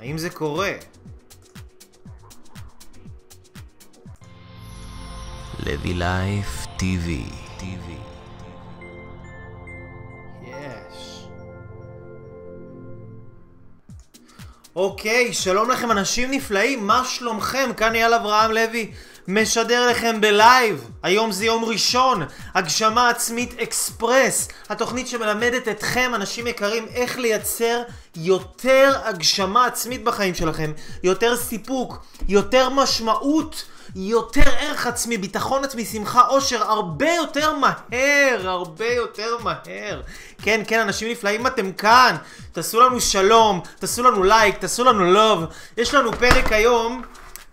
האם זה קורה? לוי Life TV. יש. אוקיי, שלום לכם אנשים נפלאים, מה שלומכם? כאן אייל אברהם לוי, משדר לכם בלייב. היום זה יום ראשון, הגשמה עצמית אקספרס, התוכנית שמלמדת אתכם, אנשים יקרים, איך לייצר יותר הגשמה עצמית בחיים שלכם, יותר סיפוק, יותר משמעות. יותר ערך עצמי, ביטחון עצמי, שמחה, אושר, הרבה יותר מהר, הרבה יותר מהר. כן, כן, אנשים נפלאים, אתם כאן, תעשו לנו שלום, תעשו לנו לייק, תעשו לנו לוב. יש לנו פרק היום,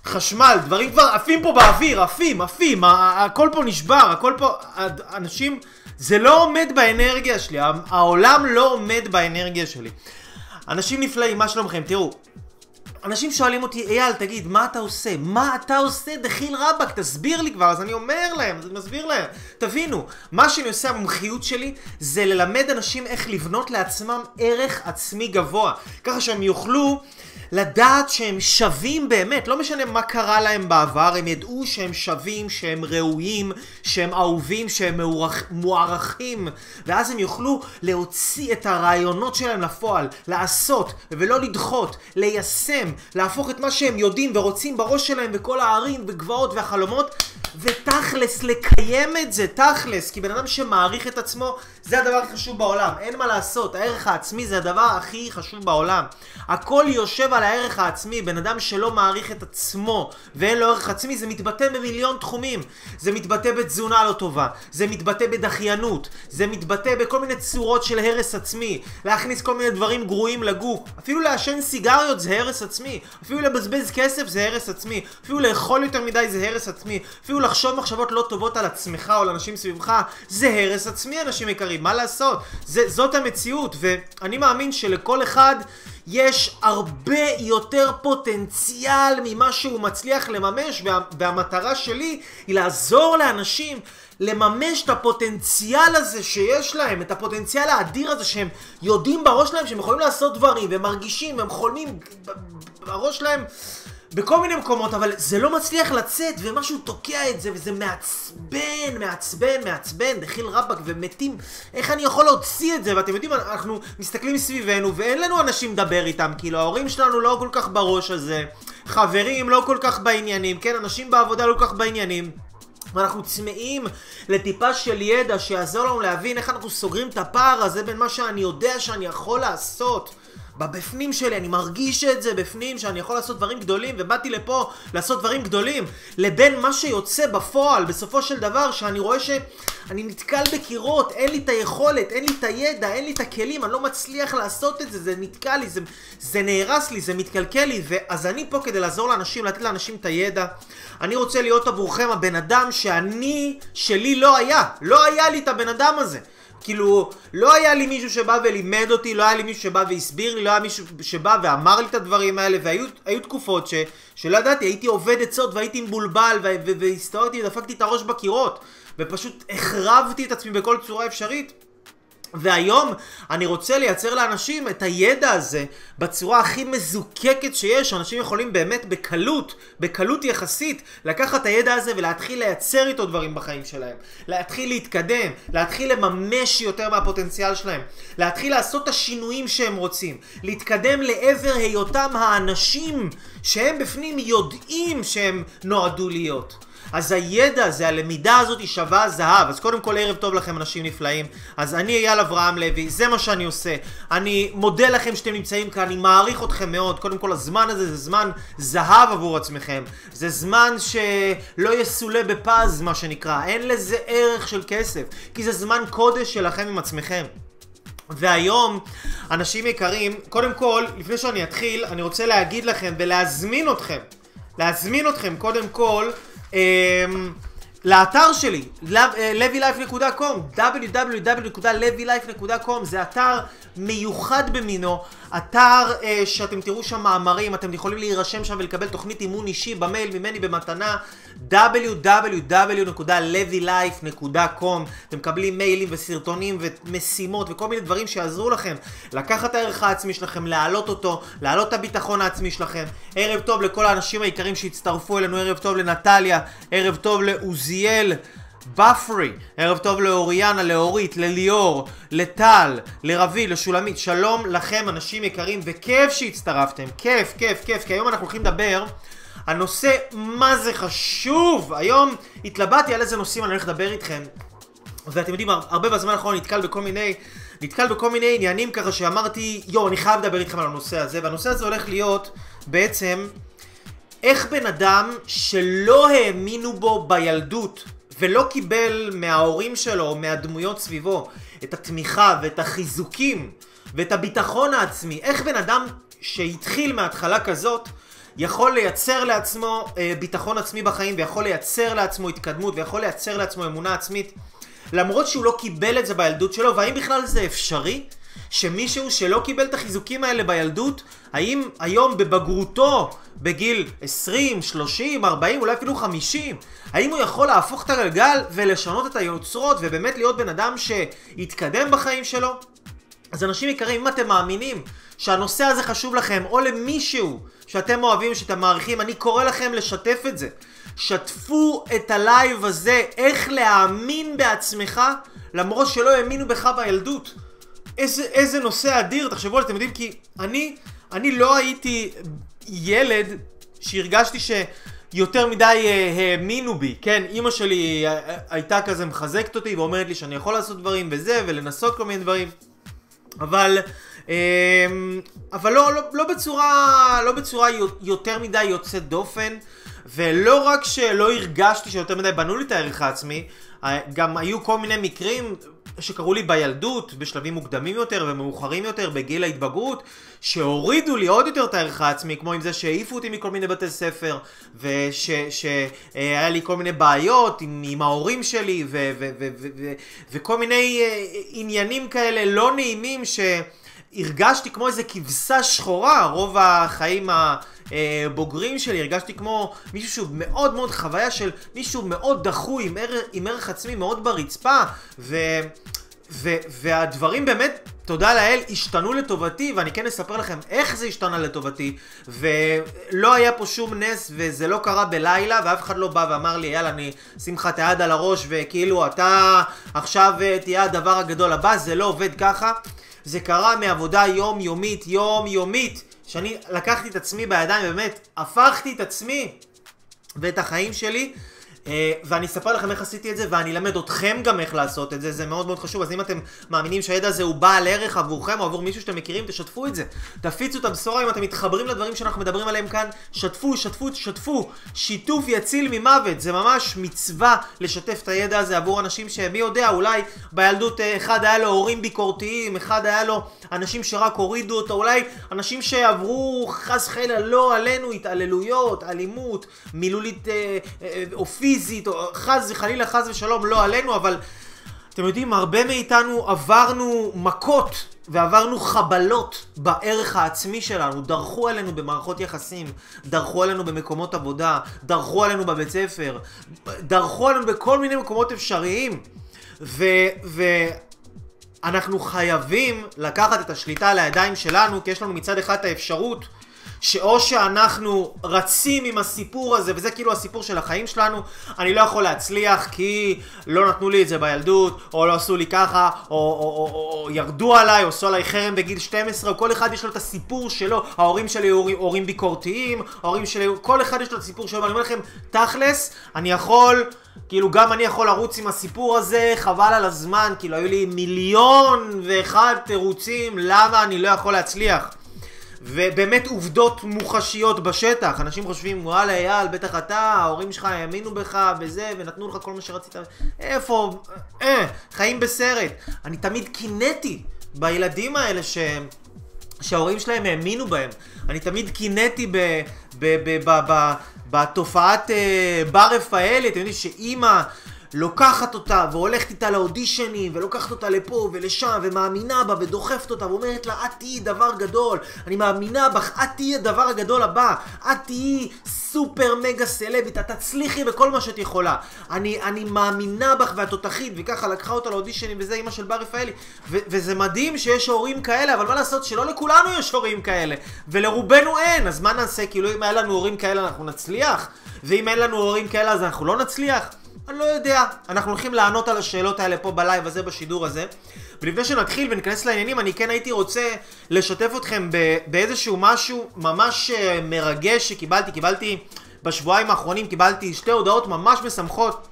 חשמל, דברים כבר עפים פה באוויר, עפים, עפים, הכל פה נשבר, הכל פה, אנשים, זה לא עומד באנרגיה שלי, העולם לא עומד באנרגיה שלי. אנשים נפלאים, מה שלומכם? תראו, אנשים שואלים אותי, אייל, תגיד, מה אתה עושה? מה אתה עושה? דחיל רבאק, תסביר לי כבר. אז אני אומר להם, אז אני מסביר להם. תבינו, מה שאני עושה, המומחיות שלי, זה ללמד אנשים איך לבנות לעצמם ערך עצמי גבוה. ככה שהם יוכלו לדעת שהם שווים באמת, לא משנה מה קרה להם בעבר, הם ידעו שהם שווים, שהם ראויים, שהם אהובים, שהם מוערכים, ואז הם יוכלו להוציא את הרעיונות שלהם לפועל, לעשות ולא לדחות, ליישם, להפוך את מה שהם יודעים ורוצים בראש שלהם וכל הערים וגבעות והחלומות, ותכלס לקיים את זה, תכלס, כי בן אדם שמעריך את עצמו זה הדבר הכי חשוב בעולם, אין מה לעשות, הערך העצמי זה הדבר הכי חשוב בעולם. הכל יושב על הערך העצמי, בן אדם שלא מעריך את עצמו ואין לו ערך עצמי זה מתבטא במיליון תחומים. זה מתבטא בתזונה לא טובה, זה מתבטא בדחיינות, זה מתבטא בכל מיני צורות של הרס עצמי, להכניס כל מיני דברים גרועים לגוף, אפילו לעשן סיגריות זה הרס עצמי, אפילו לבזבז כסף זה הרס עצמי, אפילו לאכול יותר מדי זה הרס עצמי, אפילו לחשוב מחשבות לא טובות על עצמך או על אנשים סביבך זה הרס עצמי אנשים יקרים, מה לעשות? זה, זאת המציאות ואני מאמין שלכל אחד יש הרבה יותר פוטנציאל ממה שהוא מצליח לממש וה, והמטרה שלי היא לעזור לאנשים לממש את הפוטנציאל הזה שיש להם, את הפוטנציאל האדיר הזה שהם יודעים בראש שלהם שהם יכולים לעשות דברים והם מרגישים, הם חולמים בראש שלהם בכל מיני מקומות, אבל זה לא מצליח לצאת, ומשהו תוקע את זה, וזה מעצבן, מעצבן, מעצבן, דחיל רבאק, ומתים. איך אני יכול להוציא את זה? ואתם יודעים, אנחנו מסתכלים מסביבנו, ואין לנו אנשים לדבר איתם, כאילו, ההורים שלנו לא כל כך בראש הזה, חברים לא כל כך בעניינים, כן, אנשים בעבודה לא כל כך בעניינים. ואנחנו צמאים לטיפה של ידע שיעזור לנו להבין איך אנחנו סוגרים את הפער הזה בין מה שאני יודע שאני יכול לעשות בבפנים שלי, אני מרגיש את זה בפנים שאני יכול לעשות דברים גדולים ובאתי לפה לעשות דברים גדולים לבין מה שיוצא בפועל בסופו של דבר שאני רואה שאני נתקל בקירות, אין לי את היכולת, אין לי את הידע, אין לי את הכלים, אני לא מצליח לעשות את זה, זה נתקע לי, זה, זה נהרס לי, זה מתקלקל לי ואז אני פה כדי לעזור לאנשים, לתת לאנשים את הידע. אני רוצה להיות עבורכם הבן אדם שאני, שלי לא היה, לא היה לי את הבן אדם הזה כאילו, לא היה לי מישהו שבא ולימד אותי, לא היה לי מישהו שבא והסביר לי, לא היה מישהו שבא ואמר לי את הדברים האלה, והיו היו תקופות ש, שלא ידעתי, הייתי עובד עצות והייתי מבולבל, והסתובבתי ודפקתי את הראש בקירות, ופשוט החרבתי את עצמי בכל צורה אפשרית. והיום אני רוצה לייצר לאנשים את הידע הזה בצורה הכי מזוקקת שיש, אנשים יכולים באמת בקלות, בקלות יחסית, לקחת את הידע הזה ולהתחיל לייצר איתו דברים בחיים שלהם. להתחיל להתקדם, להתחיל לממש יותר מהפוטנציאל שלהם, להתחיל לעשות את השינויים שהם רוצים, להתקדם לעבר היותם האנשים שהם בפנים יודעים שהם נועדו להיות. אז הידע הזה, הלמידה הזאת היא שווה זהב. אז קודם כל ערב טוב לכם אנשים נפלאים. אז אני אייל אברהם לוי, זה מה שאני עושה. אני מודה לכם שאתם נמצאים כאן, אני מעריך אתכם מאוד. קודם כל הזמן הזה זה זמן זהב עבור עצמכם. זה זמן שלא יסולא בפז מה שנקרא. אין לזה ערך של כסף. כי זה זמן קודש שלכם עם עצמכם. והיום, אנשים יקרים, קודם כל, לפני שאני אתחיל, אני רוצה להגיד לכם ולהזמין אתכם, להזמין אתכם קודם כל, Eh, לאתר שלי, levylife.com, www.levylife.com, זה אתר מיוחד במינו, אתר אה, שאתם תראו שם מאמרים, אתם יכולים להירשם שם ולקבל תוכנית אימון אישי במייל ממני במתנה www.levylife.com אתם מקבלים מיילים וסרטונים ומשימות וכל מיני דברים שיעזרו לכם לקחת את הערך העצמי שלכם, להעלות אותו, להעלות את הביטחון העצמי שלכם. ערב טוב לכל האנשים היקרים שהצטרפו אלינו, ערב טוב לנטליה, ערב טוב לעוזיאל. בפרי, ערב טוב לאוריאנה, לאורית, לליאור, לטל, לרבי, לשולמית, שלום לכם אנשים יקרים וכיף שהצטרפתם, כיף, כיף, כיף, כי היום אנחנו הולכים לדבר על נושא מה זה חשוב, היום התלבטתי על איזה נושאים אני הולך לדבר איתכם. ואתם יודעים, הרבה בזמן האחרון נתקל בכל מיני, נתקל בכל מיני עניינים ככה שאמרתי, יואו, אני חייב לדבר איתכם על הנושא הזה, והנושא הזה הולך להיות בעצם איך בן אדם שלא האמינו בו בילדות ולא קיבל מההורים שלו או מהדמויות סביבו את התמיכה ואת החיזוקים ואת הביטחון העצמי, איך בן אדם שהתחיל מההתחלה כזאת יכול לייצר לעצמו אה, ביטחון עצמי בחיים ויכול לייצר לעצמו התקדמות ויכול לייצר לעצמו אמונה עצמית למרות שהוא לא קיבל את זה בילדות שלו והאם בכלל זה אפשרי? שמישהו שלא קיבל את החיזוקים האלה בילדות, האם היום בבגרותו, בגיל 20, 30, 40, אולי אפילו 50, האם הוא יכול להפוך את הגלגל ולשנות את היוצרות ובאמת להיות בן אדם שיתקדם בחיים שלו? אז אנשים יקרים, אם אתם מאמינים שהנושא הזה חשוב לכם, או למישהו שאתם אוהבים, שאתם מעריכים, אני קורא לכם לשתף את זה. שתפו את הלייב הזה, איך להאמין בעצמך, למרות שלא האמינו בך בילדות. איזה, איזה נושא אדיר, תחשבו על זה, אתם יודעים, כי אני, אני לא הייתי ילד שהרגשתי שיותר מדי אה, האמינו בי, כן, אימא שלי אה, אה, הייתה כזה מחזקת אותי ואומרת לי שאני יכול לעשות דברים וזה, ולנסות כל מיני דברים, אבל... אבל לא, לא, לא, בצורה, לא בצורה יותר מדי יוצאת דופן, ולא רק שלא הרגשתי שיותר מדי בנו לי את הערך העצמי, גם היו כל מיני מקרים שקרו לי בילדות, בשלבים מוקדמים יותר ומאוחרים יותר, בגיל ההתבגרות, שהורידו לי עוד יותר את הערך העצמי, כמו עם זה שהעיפו אותי מכל מיני בתי ספר, ושהיה לי כל מיני בעיות עם, עם ההורים שלי, ו, ו, ו, ו, ו, וכל מיני אה, עניינים כאלה לא נעימים שהרגשתי כמו איזה כבשה שחורה, רוב החיים ה... בוגרים שלי, הרגשתי כמו מישהו שהוא מאוד מאוד חוויה של מישהו מאוד דחוי, עם ערך, עם ערך עצמי מאוד ברצפה, ו, ו, והדברים באמת, תודה לאל, השתנו לטובתי, ואני כן אספר לכם איך זה השתנה לטובתי, ולא היה פה שום נס, וזה לא קרה בלילה, ואף אחד לא בא ואמר לי, יאללה, אני אשים לך את היד על הראש, וכאילו אתה עכשיו אה, תהיה הדבר הגדול הבא, זה לא עובד ככה. זה קרה מעבודה יומיומית, יומיומית. שאני לקחתי את עצמי בידיים, באמת, הפכתי את עצמי ואת החיים שלי ואני אספר לכם איך עשיתי את זה, ואני אלמד אתכם גם איך לעשות את זה, זה מאוד מאוד חשוב. אז אם אתם מאמינים שהידע הזה הוא בעל ערך עבורכם או עבור מישהו שאתם מכירים, תשתפו את זה. תפיצו את הבשורה אם אתם מתחברים לדברים שאנחנו מדברים עליהם כאן. שתפו, שתפו, שתפו. שיתוף יציל ממוות. זה ממש מצווה לשתף את הידע הזה עבור אנשים שמי יודע, אולי בילדות אה, אחד היה לו הורים ביקורתיים, אחד היה לו אנשים שרק הורידו אותו, אולי אנשים שעברו חס וחלילה לא עלינו התעללויות, אלימות, מילולית אה, אה, אופי. פיזית, או חס וחלילה, חס ושלום, לא עלינו, אבל אתם יודעים, הרבה מאיתנו עברנו מכות ועברנו חבלות בערך העצמי שלנו, דרכו עלינו במערכות יחסים, דרכו עלינו במקומות עבודה, דרכו עלינו בבית ספר, דרכו עלינו בכל מיני מקומות אפשריים. ו... ו... אנחנו חייבים לקחת את השליטה לידיים שלנו, כי יש לנו מצד אחד את האפשרות שאו שאנחנו רצים עם הסיפור הזה, וזה כאילו הסיפור של החיים שלנו, אני לא יכול להצליח כי לא נתנו לי את זה בילדות, או לא עשו לי ככה, או, או, או, או, או ירדו עליי, או עשו עליי חרם בגיל 12, או כל אחד יש לו את הסיפור שלו, ההורים שלי הורים, הורים ביקורתיים, ההורים שלי, כל אחד יש לו את הסיפור שלו, ואני אומר לכם, תכלס, אני יכול... כאילו גם אני יכול לרוץ עם הסיפור הזה, חבל על הזמן, כאילו היו לי מיליון ואחד תירוצים למה אני לא יכול להצליח. ובאמת עובדות מוחשיות בשטח. אנשים חושבים, וואלה אייל, בטח אתה, ההורים שלך האמינו בך בזה, ונתנו לך כל מה שרצית. איפה? אה, חיים בסרט. אני תמיד קינאתי בילדים האלה ש... שההורים שלהם האמינו בהם. אני תמיד קינאתי ב... ב... ב... ב... ב... בתופעת uh, בר רפאלי, אתם יודעים שאימא לוקחת אותה והולכת איתה לאודישנים ולוקחת אותה לפה ולשם ומאמינה בה ודוחפת אותה ואומרת לה את תהיי דבר גדול. אני מאמינה בך את תהיי הדבר הגדול הבא. את תהיי סופר מגה סלבית את תצליחי בכל מה שאת יכולה. אני, אני מאמינה בך ואת תותחית. וככה לקחה אותה לאודישנים וזה אימא של בר רפאלי. וזה מדהים שיש הורים כאלה אבל מה לעשות שלא לכולנו יש הורים כאלה ולרובנו אין. אז מה נעשה? כאילו אם היה לנו הורים כאלה אנחנו נצליח? ואם אין לנו הורים כאלה אז אנחנו לא נצליח אני לא יודע. אנחנו הולכים לענות על השאלות האלה פה בלייב הזה, בשידור הזה. ולפני שנתחיל וניכנס לעניינים, אני כן הייתי רוצה לשתף אתכם באיזשהו משהו ממש אה, מרגש שקיבלתי. קיבלתי בשבועיים האחרונים, קיבלתי שתי הודעות ממש משמחות.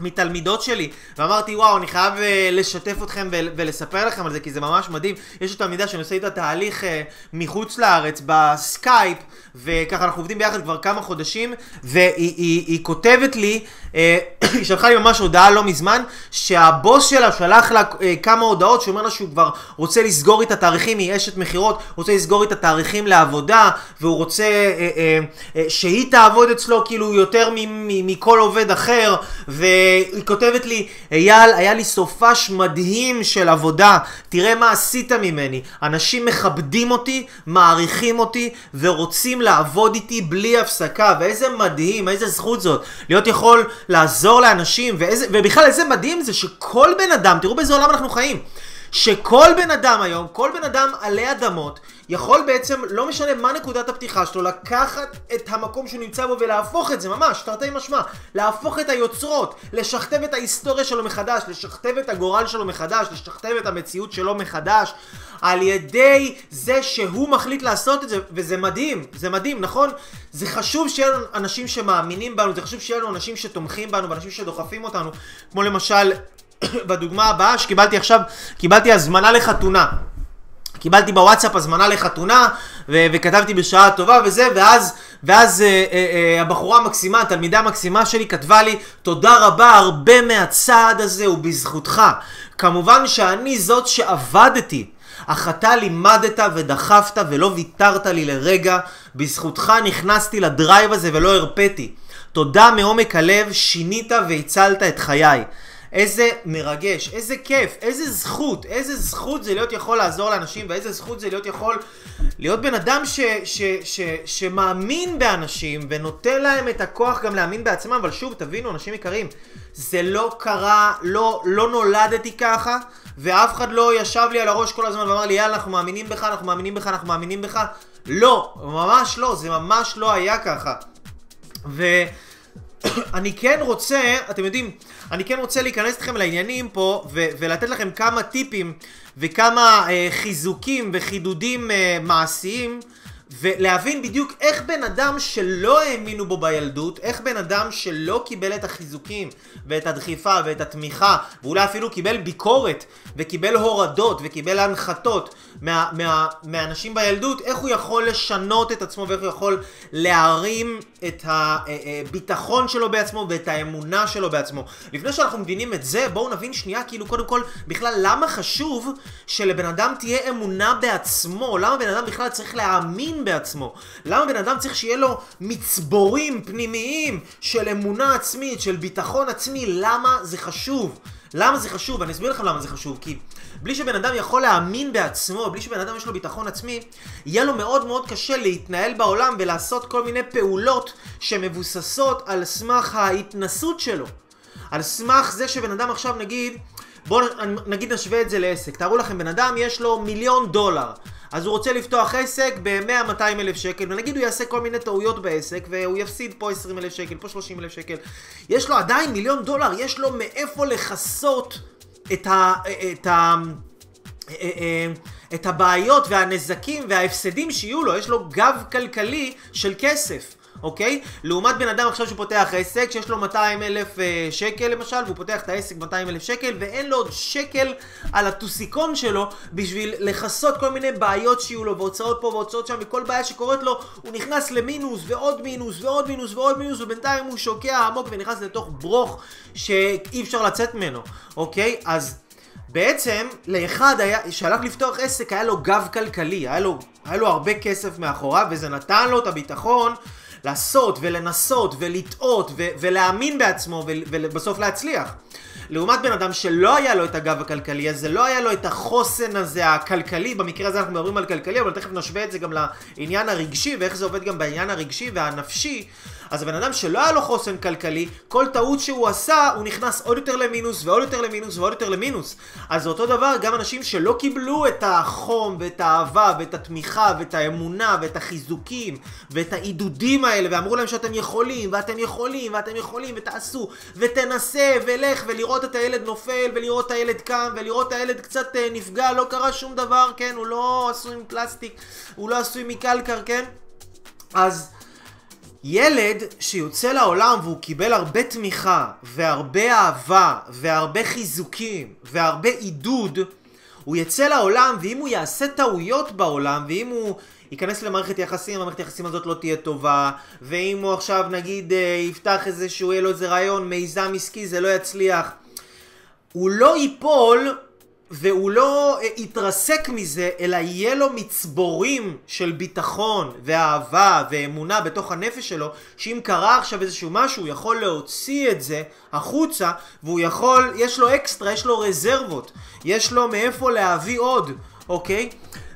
מתלמידות שלי, ואמרתי וואו אני חייב uh, לשתף אתכם ולספר לכם על זה כי זה ממש מדהים. יש תלמידה שאני עושה איתה תהליך אה, מחוץ לארץ בסקייפ, וככה אנחנו עובדים ביחד כבר כמה חודשים, והיא היא, היא כותבת לי, אה, היא שלחה לי ממש הודעה לא מזמן, שהבוס שלה שלח לה אה, כמה הודעות שאומר לה שהוא כבר רוצה לסגור איתה תאריכים, היא אשת מכירות, רוצה לסגור איתה תאריכים לעבודה, והוא רוצה אה, אה, אה, שהיא תעבוד אצלו כאילו יותר מכל עובד אחר, ו... והיא כותבת לי, אייל, היה לי סופש מדהים של עבודה, תראה מה עשית ממני. אנשים מכבדים אותי, מעריכים אותי, ורוצים לעבוד איתי בלי הפסקה, ואיזה מדהים, איזה זכות זאת. להיות יכול לעזור לאנשים, ואיזה, ובכלל איזה מדהים זה שכל בן אדם, תראו באיזה עולם אנחנו חיים. שכל בן אדם היום, כל בן אדם עלי אדמות, יכול בעצם, לא משנה מה נקודת הפתיחה שלו, לקחת את המקום שהוא נמצא בו ולהפוך את זה, ממש, תרתי משמע, להפוך את היוצרות, לשכתב את ההיסטוריה שלו מחדש, לשכתב את הגורל שלו מחדש, לשכתב את המציאות שלו מחדש, על ידי זה שהוא מחליט לעשות את זה, וזה מדהים, זה מדהים, נכון? זה חשוב שיהיה לנו אנשים שמאמינים בנו, זה חשוב שיהיה לנו אנשים שתומכים בנו, ואנשים שדוחפים אותנו, כמו למשל... בדוגמה הבאה שקיבלתי עכשיו, קיבלתי הזמנה לחתונה. קיבלתי בוואטסאפ הזמנה לחתונה, ו- וכתבתי בשעה טובה וזה, ואז, ואז אה, אה, אה, הבחורה המקסימה, התלמידה המקסימה שלי, כתבה לי, תודה רבה, הרבה מהצעד הזה הוא בזכותך. כמובן שאני זאת שעבדתי. אך אתה לימדת ודחפת ולא ויתרת לי לרגע, בזכותך נכנסתי לדרייב הזה ולא הרפאתי. תודה מעומק הלב, שינית והצלת את חיי. איזה מרגש, איזה כיף, איזה זכות, איזה זכות זה להיות יכול לעזור לאנשים, ואיזה זכות זה להיות יכול להיות בן אדם ש, ש, ש, שמאמין באנשים ונותן להם את הכוח גם להאמין בעצמם, אבל שוב, תבינו, אנשים יקרים, זה לא קרה, לא, לא נולדתי ככה, ואף אחד לא ישב לי על הראש כל הזמן ואמר לי, יאללה, אנחנו מאמינים בך, אנחנו מאמינים בך, אנחנו מאמינים בך. לא, ממש לא, זה ממש לא היה ככה. ואני כן רוצה, אתם יודעים, אני כן רוצה להיכנס איתכם לעניינים פה ו- ולתת לכם כמה טיפים וכמה uh, חיזוקים וחידודים uh, מעשיים ולהבין בדיוק איך בן אדם שלא האמינו בו בילדות, איך בן אדם שלא קיבל את החיזוקים ואת הדחיפה ואת התמיכה, ואולי אפילו קיבל ביקורת וקיבל הורדות וקיבל הנחתות מה, מה, מהאנשים בילדות, איך הוא יכול לשנות את עצמו ואיך הוא יכול להרים את הביטחון שלו בעצמו ואת האמונה שלו בעצמו. לפני שאנחנו מבינים את זה, בואו נבין שנייה כאילו קודם כל בכלל למה חשוב שלבן אדם תהיה אמונה בעצמו, למה בן אדם בכלל צריך להאמין בעצמו? למה בן אדם צריך שיהיה לו מצבורים פנימיים של אמונה עצמית, של ביטחון עצמי? למה זה חשוב? למה זה חשוב? אני אסביר לכם למה זה חשוב. כי בלי שבן אדם יכול להאמין בעצמו, בלי שבן אדם יש לו ביטחון עצמי, יהיה לו מאוד מאוד קשה להתנהל בעולם ולעשות כל מיני פעולות שמבוססות על סמך ההתנסות שלו. על סמך זה שבן אדם עכשיו נגיד, בואו נגיד נשווה את זה לעסק. תארו לכם, בן אדם יש לו מיליון דולר. אז הוא רוצה לפתוח עסק ב-100-200 אלף שקל, ונגיד הוא יעשה כל מיני טעויות בעסק, והוא יפסיד פה 20 אלף שקל, פה 30 אלף שקל. יש לו עדיין מיליון דולר, יש לו מאיפה לכסות את ה... את ה... את הבעיות והנזקים וההפסדים שיהיו לו, יש לו גב כלכלי של כסף. אוקיי? לעומת בן אדם עכשיו שהוא פותח עסק שיש לו 200 אלף אה, שקל למשל, והוא פותח את העסק 200 אלף שקל, ואין לו עוד שקל על הטוסיקון שלו בשביל לכסות כל מיני בעיות שיהיו לו, והוצאות פה והוצאות שם, וכל בעיה שקורית לו, הוא נכנס למינוס ועוד מינוס ועוד מינוס ועוד מינוס, ובינתיים הוא שוקע עמוק ונכנס לתוך ברוך שאי אפשר לצאת ממנו, אוקיי? אז... בעצם לאחד היה, שהלך לפתוח עסק היה לו גב כלכלי, היה לו, היה לו הרבה כסף מאחוריו וזה נתן לו את הביטחון לעשות ולנסות ולטעות ו- ולהאמין בעצמו ו- ובסוף להצליח. לעומת בן אדם שלא היה לו את הגב הכלכלי הזה, לא היה לו את החוסן הזה הכלכלי, במקרה הזה אנחנו מדברים על כלכלי, אבל תכף נשווה את זה גם לעניין הרגשי ואיך זה עובד גם בעניין הרגשי והנפשי. אז הבן אדם שלא היה לו חוסן כלכלי, כל טעות שהוא עשה, הוא נכנס עוד יותר למינוס ועוד יותר למינוס ועוד יותר למינוס. אז אותו דבר, גם אנשים שלא קיבלו את החום ואת האהבה ואת התמיכה ואת האמונה ואת החיזוקים ואת העידודים האלה ואמרו להם שאתם יכולים ואתם יכולים ואתם יכולים ותעשו ותנסה ולך ולראות את הילד נופל ולראות את הילד קם ולראות את הילד קצת אה, נפגע, לא קרה שום דבר, כן? הוא לא עשוי מפלסטיק, הוא לא עשוי מקלקר, כן? אז... ילד שיוצא לעולם והוא קיבל הרבה תמיכה והרבה אהבה והרבה חיזוקים והרבה עידוד, הוא יצא לעולם ואם הוא יעשה טעויות בעולם ואם הוא ייכנס למערכת יחסים, המערכת היחסים הזאת לא תהיה טובה ואם הוא עכשיו נגיד אה, יפתח איזשהו, יהיה לו איזה רעיון, מיזם עסקי, זה לא יצליח הוא לא ייפול והוא לא אה, יתרסק מזה, אלא יהיה לו מצבורים של ביטחון ואהבה ואמונה בתוך הנפש שלו, שאם קרה עכשיו איזשהו משהו, הוא יכול להוציא את זה החוצה, והוא יכול, יש לו אקסטרה, יש לו רזרבות, יש לו מאיפה להביא עוד, אוקיי?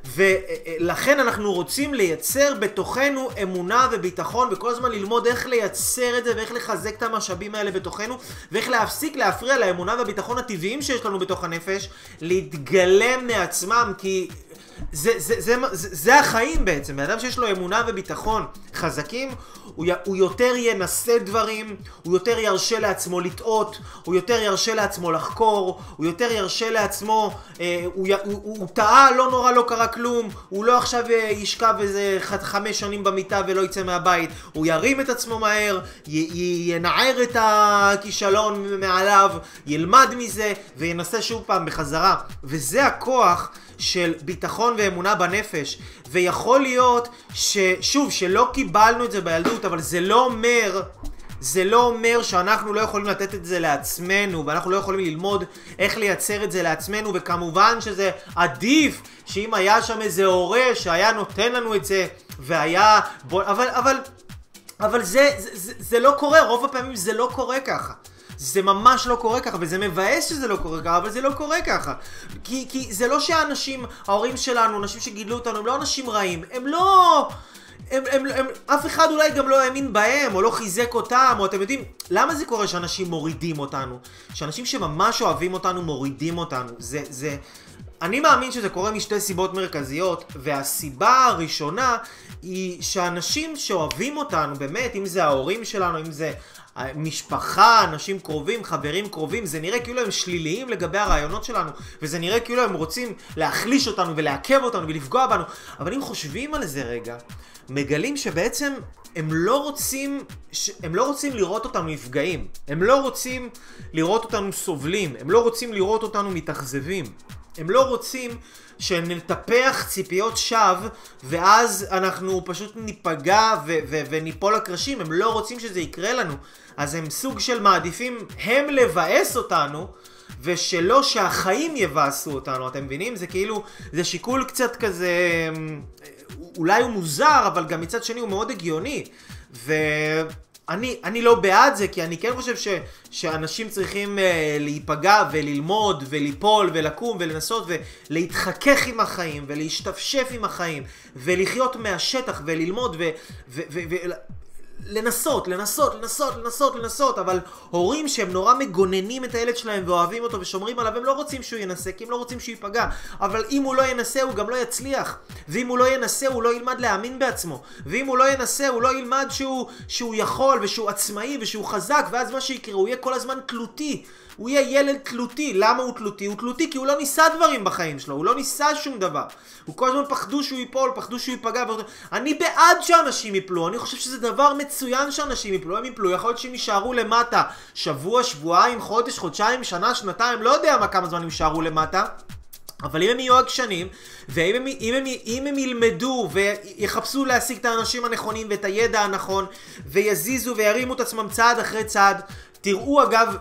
ולכן אנחנו רוצים לייצר בתוכנו אמונה וביטחון וכל הזמן ללמוד איך לייצר את זה ואיך לחזק את המשאבים האלה בתוכנו ואיך להפסיק להפריע לאמונה והביטחון הטבעיים שיש לנו בתוך הנפש להתגלם מעצמם כי זה, זה, זה, זה, זה החיים בעצם, בן אדם שיש לו אמונה וביטחון חזקים, הוא, הוא יותר ינסה דברים, הוא יותר ירשה לעצמו לטעות, הוא יותר ירשה לעצמו לחקור, הוא יותר ירשה לעצמו, אה, הוא, הוא, הוא, הוא טעה, לא נורא, לא קרה כלום, הוא לא עכשיו אה, ישכב איזה חמש שנים במיטה ולא יצא מהבית, הוא ירים את עצמו מהר, י, י, ינער את הכישלון מעליו, ילמד מזה וינסה שוב פעם בחזרה, וזה הכוח של ביטחון ואמונה בנפש, ויכול להיות ששוב, שלא קיבלנו את זה בילדות, אבל זה לא אומר זה לא אומר שאנחנו לא יכולים לתת את זה לעצמנו ואנחנו לא יכולים ללמוד איך לייצר את זה לעצמנו וכמובן שזה עדיף שאם היה שם איזה הורה שהיה נותן לנו את זה והיה... בוא... אבל, אבל, אבל זה, זה, זה, זה לא קורה, רוב הפעמים זה לא קורה ככה זה ממש לא קורה ככה, וזה מבאס שזה לא קורה ככה, אבל זה לא קורה ככה. כי, כי זה לא שהאנשים, ההורים שלנו, אנשים שגידלו אותנו, הם לא אנשים רעים. הם לא... הם, הם, הם, אף אחד אולי גם לא האמין בהם, או לא חיזק אותם, או אתם יודעים, למה זה קורה שאנשים מורידים אותנו? שאנשים שממש אוהבים אותנו מורידים אותנו. זה, זה... אני מאמין שזה קורה משתי סיבות מרכזיות, והסיבה הראשונה היא שאנשים שאוהבים אותנו, באמת, אם זה ההורים שלנו, אם זה משפחה, אנשים קרובים, חברים קרובים, זה נראה כאילו הם שליליים לגבי הרעיונות שלנו, וזה נראה כאילו הם רוצים להחליש אותנו ולעכב אותנו ולפגוע בנו, אבל אם חושבים על זה רגע, מגלים שבעצם הם לא רוצים, הם לא רוצים לראות אותנו נפגעים, הם לא רוצים לראות אותנו סובלים, הם לא רוצים לראות אותנו מתאכזבים, הם לא רוצים שנטפח ציפיות שווא ואז אנחנו פשוט ניפגע וניפול לקרשים, הם לא רוצים שזה יקרה לנו. אז הם סוג של מעדיפים הם לבאס אותנו ושלא שהחיים יבאסו אותנו, אתם מבינים? זה כאילו, זה שיקול קצת כזה, אולי הוא מוזר, אבל גם מצד שני הוא מאוד הגיוני. ו... אני, אני לא בעד זה, כי אני כן חושב ש, שאנשים צריכים uh, להיפגע וללמוד וליפול ולקום ולנסות ולהתחכך עם החיים ולהשתפשף עם החיים ולחיות מהשטח וללמוד ו... ו, ו, ו לנסות, לנסות, לנסות, לנסות, לנסות, אבל הורים שהם נורא מגוננים את הילד שלהם ואוהבים אותו ושומרים עליו, הם לא רוצים שהוא ינסה, כי הם לא רוצים שהוא ייפגע. אבל אם הוא לא ינסה, הוא גם לא יצליח. ואם הוא לא ינסה, הוא לא ילמד להאמין בעצמו. ואם הוא לא ינסה, הוא לא ילמד שהוא, שהוא יכול ושהוא עצמאי ושהוא חזק, ואז מה שיקרה, הוא יהיה כל הזמן תלותי. הוא יהיה ילד תלותי. למה הוא תלותי? הוא תלותי כי הוא לא ניסה דברים בחיים שלו, הוא לא ניסה שום דבר. הוא כל הזמן פחדו שהוא ייפול, פחדו שהוא ייפגע. אני בעד שאנשים ייפלו, אני חושב שזה דבר מצוין שאנשים ייפלו, הם ייפלו, יכול להיות שהם יישארו למטה שבוע, שבועיים, חודש, חודשיים, שנה, שנתיים, לא יודע מה כמה זמן הם יישארו למטה. אבל אם הם יהיו עקשנים, ואם הם, אם הם, אם הם ילמדו ויחפשו להשיג את האנשים הנכונים ואת הידע הנכון, ויזיזו וירימו את עצמם צעד אחרי צעד, תראו אגב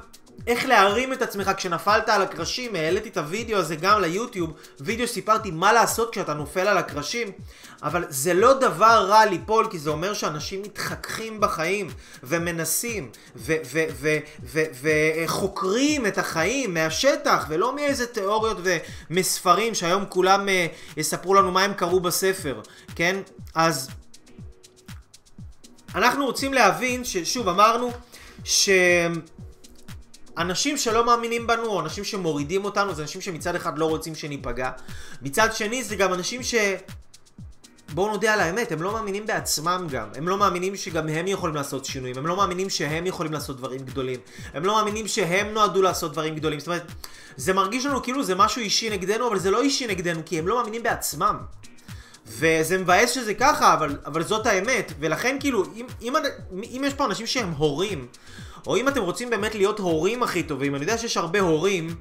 איך להרים את עצמך כשנפלת על הקרשים, העליתי את הוידאו הזה גם ליוטיוב, וידאו שסיפרתי מה לעשות כשאתה נופל על הקרשים, אבל זה לא דבר רע ליפול, כי זה אומר שאנשים מתחככים בחיים, ומנסים, וחוקרים את החיים מהשטח, ולא מאיזה תיאוריות ומספרים שהיום כולם uh, יספרו לנו מה הם קראו בספר, כן? אז אנחנו רוצים להבין ששוב אמרנו ש... אנשים שלא מאמינים בנו, או אנשים שמורידים אותנו, זה אנשים שמצד אחד לא רוצים שניפגע. מצד שני, זה גם אנשים ש... בואו נודה על האמת, הם לא מאמינים בעצמם גם. הם לא מאמינים שגם הם יכולים לעשות שינויים. הם לא מאמינים שהם יכולים לעשות דברים גדולים. הם לא מאמינים שהם נועדו לעשות דברים גדולים. זאת אומרת, זה מרגיש לנו כאילו זה משהו אישי נגדנו, אבל זה לא אישי נגדנו, כי הם לא מאמינים בעצמם. וזה מבאס שזה ככה, אבל, אבל זאת האמת. ולכן כאילו, אם, אם, אם יש פה אנשים שהם הורים, או אם אתם רוצים באמת להיות הורים הכי טובים, אני יודע שיש הרבה הורים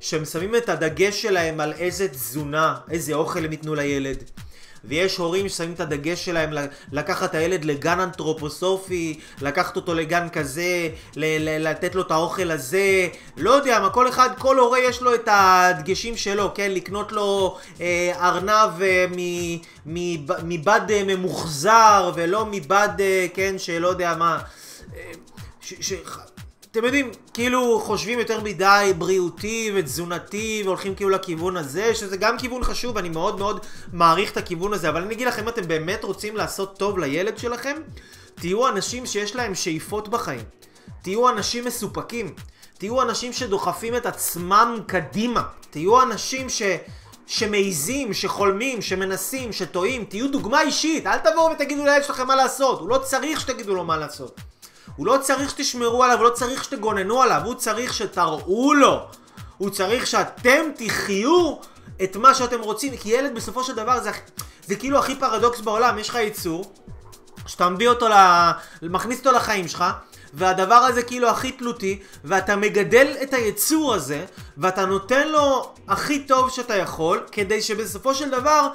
שהם שמים את הדגש שלהם על איזה תזונה, איזה אוכל הם ייתנו לילד. ויש הורים ששמים את הדגש שלהם לקחת את הילד לגן אנתרופוסופי, לקחת אותו לגן כזה, לתת לו את האוכל הזה, לא יודע מה, כל אחד, כל הורה יש לו את הדגשים שלו, כן? לקנות לו אה, ארנב אה, מבד אה, ממוחזר ולא מבד, אה, כן, שלא יודע מה. אה, ש, אתם יודעים, כאילו חושבים יותר מדי בריאותי ותזונתי והולכים כאילו לכיוון הזה, שזה גם כיוון חשוב, אני מאוד מאוד מעריך את הכיוון הזה, אבל אני אגיד לכם, אם אתם באמת רוצים לעשות טוב לילד שלכם, תהיו אנשים שיש להם שאיפות בחיים. תהיו אנשים מסופקים. תהיו אנשים שדוחפים את עצמם קדימה. תהיו אנשים ש... שמעיזים, שחולמים, שמנסים, שטועים. תהיו דוגמה אישית. אל תבואו ותגידו לילד שלכם מה לעשות. הוא לא צריך שתגידו לו מה לעשות. הוא לא צריך שתשמרו עליו, הוא לא צריך שתגוננו עליו, הוא צריך שתראו לו. הוא צריך שאתם תחיו את מה שאתם רוצים, כי ילד בסופו של דבר זה, זה כאילו הכי פרדוקס בעולם, יש לך יצור, שאתה מביא אותו, ל... מכניס אותו לחיים שלך, והדבר הזה כאילו הכי תלותי, ואתה מגדל את היצור הזה, ואתה נותן לו הכי טוב שאתה יכול, כדי שבסופו של דבר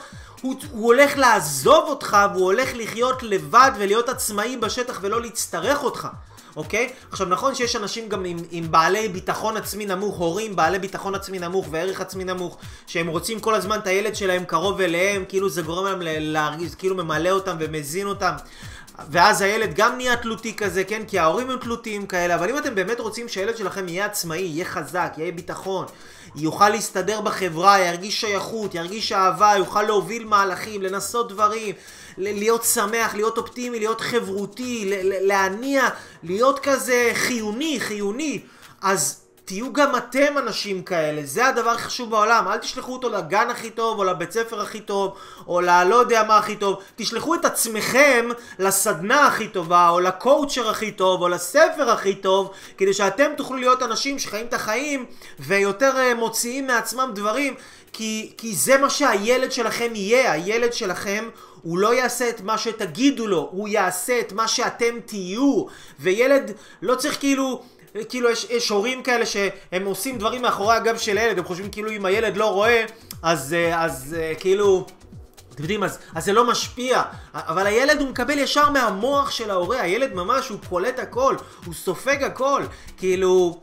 הוא, הוא הולך לעזוב אותך והוא הולך לחיות לבד ולהיות עצמאי בשטח ולא להצטרך אותך. אוקיי? עכשיו נכון שיש אנשים גם עם, עם בעלי ביטחון עצמי נמוך, הורים בעלי ביטחון עצמי נמוך וערך עצמי נמוך, שהם רוצים כל הזמן את הילד שלהם קרוב אליהם, כאילו זה גורם להם להרגיש, כאילו ממלא אותם ומזין אותם. ואז הילד גם נהיה תלותי כזה, כן? כי ההורים הם תלותיים כאלה, אבל אם אתם באמת רוצים שהילד שלכם יהיה עצמאי, יהיה חזק, יהיה ביטחון, יוכל להסתדר בחברה, ירגיש שייכות, ירגיש אהבה, יוכל להוביל מהלכים, לנסות דברים, להיות שמח, להיות אופטימי, להיות חברותי, להניע, להיות כזה חיוני, חיוני, אז תהיו גם אתם אנשים כאלה, זה הדבר הכי חשוב בעולם. אל תשלחו אותו לגן הכי טוב, או לבית ספר הכי טוב, או ללא יודע מה הכי טוב. תשלחו את עצמכם לסדנה הכי טובה, או לקואוצ'ר הכי טוב, או לספר הכי טוב, כדי שאתם תוכלו להיות אנשים שחיים את החיים, ויותר אה, מוציאים מעצמם דברים, כי, כי זה מה שהילד שלכם יהיה. הילד שלכם הוא לא יעשה את מה שתגידו לו, הוא יעשה את מה שאתם תהיו. וילד לא צריך כאילו... כאילו יש, יש הורים כאלה שהם עושים דברים מאחורי הגב של הילד, הם חושבים כאילו אם הילד לא רואה, אז, אה, אז, אה, כאילו... אתם יודעים, אז, אז זה לא משפיע, אבל הילד הוא מקבל ישר מהמוח של ההורה, הילד ממש, הוא קולט הכל, הוא סופג הכל, כאילו,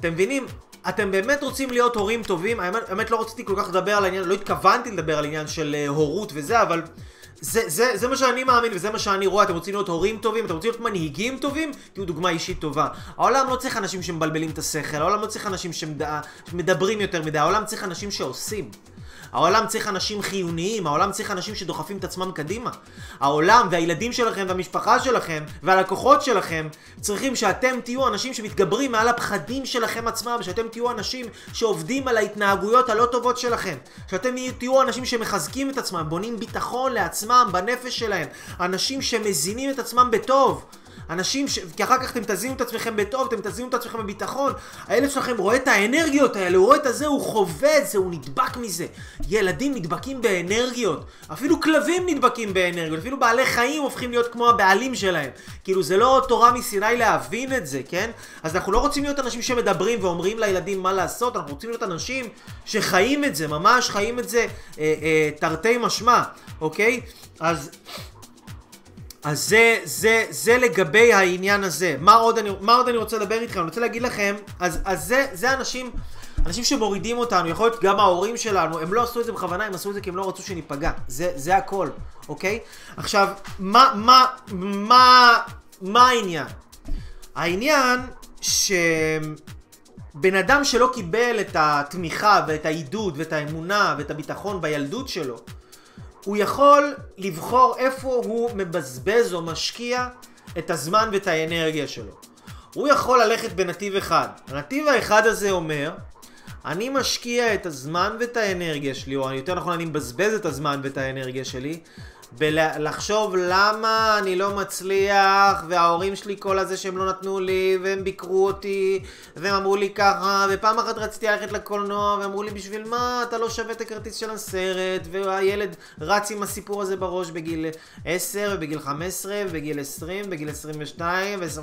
אתם מבינים? אתם באמת רוצים להיות הורים טובים? האמת, האמת לא רציתי כל כך לדבר על העניין, לא התכוונתי לדבר על עניין של uh, הורות וזה, אבל זה, זה, זה מה שאני מאמין וזה מה שאני רואה, אתם רוצים להיות הורים טובים, אתם רוצים להיות מנהיגים טובים, תהיו דוגמה אישית טובה. העולם לא צריך אנשים שמבלבלים את השכל, העולם לא צריך אנשים שמדברים יותר מדי, העולם צריך אנשים שעושים. העולם צריך אנשים חיוניים, העולם צריך אנשים שדוחפים את עצמם קדימה. העולם והילדים שלכם והמשפחה שלכם והלקוחות שלכם צריכים שאתם תהיו אנשים שמתגברים מעל הפחדים שלכם עצמם, שאתם תהיו אנשים שעובדים על ההתנהגויות הלא טובות שלכם, שאתם תהיו אנשים שמחזקים את עצמם, בונים ביטחון לעצמם, בנפש שלהם, אנשים שמזינים את עצמם בטוב. אנשים ש... כי אחר כך אתם תזינו את עצמכם בטוב, אתם תזינו את עצמכם בביטחון. הילד שלכם רואה את האנרגיות האלה, הוא רואה את הזה, הוא חווה את זה, הוא נדבק מזה. ילדים נדבקים באנרגיות. אפילו כלבים נדבקים באנרגיות. אפילו בעלי חיים הופכים להיות כמו הבעלים שלהם. כאילו זה לא תורה מסיני להבין את זה, כן? אז אנחנו לא רוצים להיות אנשים שמדברים ואומרים לילדים מה לעשות, אנחנו רוצים להיות אנשים שחיים את זה, ממש חיים את זה אה, אה, תרתי משמע, אוקיי? אז... אז זה, זה, זה לגבי העניין הזה. מה עוד אני, מה עוד אני רוצה לדבר איתכם? אני רוצה להגיד לכם, אז, אז זה, זה אנשים, אנשים שמורידים אותנו, יכול להיות גם ההורים שלנו, הם לא עשו את זה בכוונה, הם עשו את זה כי הם לא רצו שניפגע. זה, זה הכל, אוקיי? עכשיו, מה, מה, מה, מה העניין? העניין שבן אדם שלא קיבל את התמיכה ואת העידוד ואת האמונה ואת הביטחון בילדות שלו, הוא יכול לבחור איפה הוא מבזבז או משקיע את הזמן ואת האנרגיה שלו. הוא יכול ללכת בנתיב אחד. הנתיב האחד הזה אומר, אני משקיע את הזמן ואת האנרגיה שלי, או יותר נכון אני מבזבז את הזמן ואת האנרגיה שלי, בלחשוב למה אני לא מצליח, וההורים שלי כל הזה שהם לא נתנו לי, והם ביקרו אותי, והם אמרו לי ככה, ופעם אחת רציתי ללכת לקולנוע, ואמרו לי בשביל מה אתה לא שווה את הכרטיס של הסרט, והילד רץ עם הסיפור הזה בראש בגיל 10, ובגיל 15, ובגיל 20, ובגיל 22, ו-25,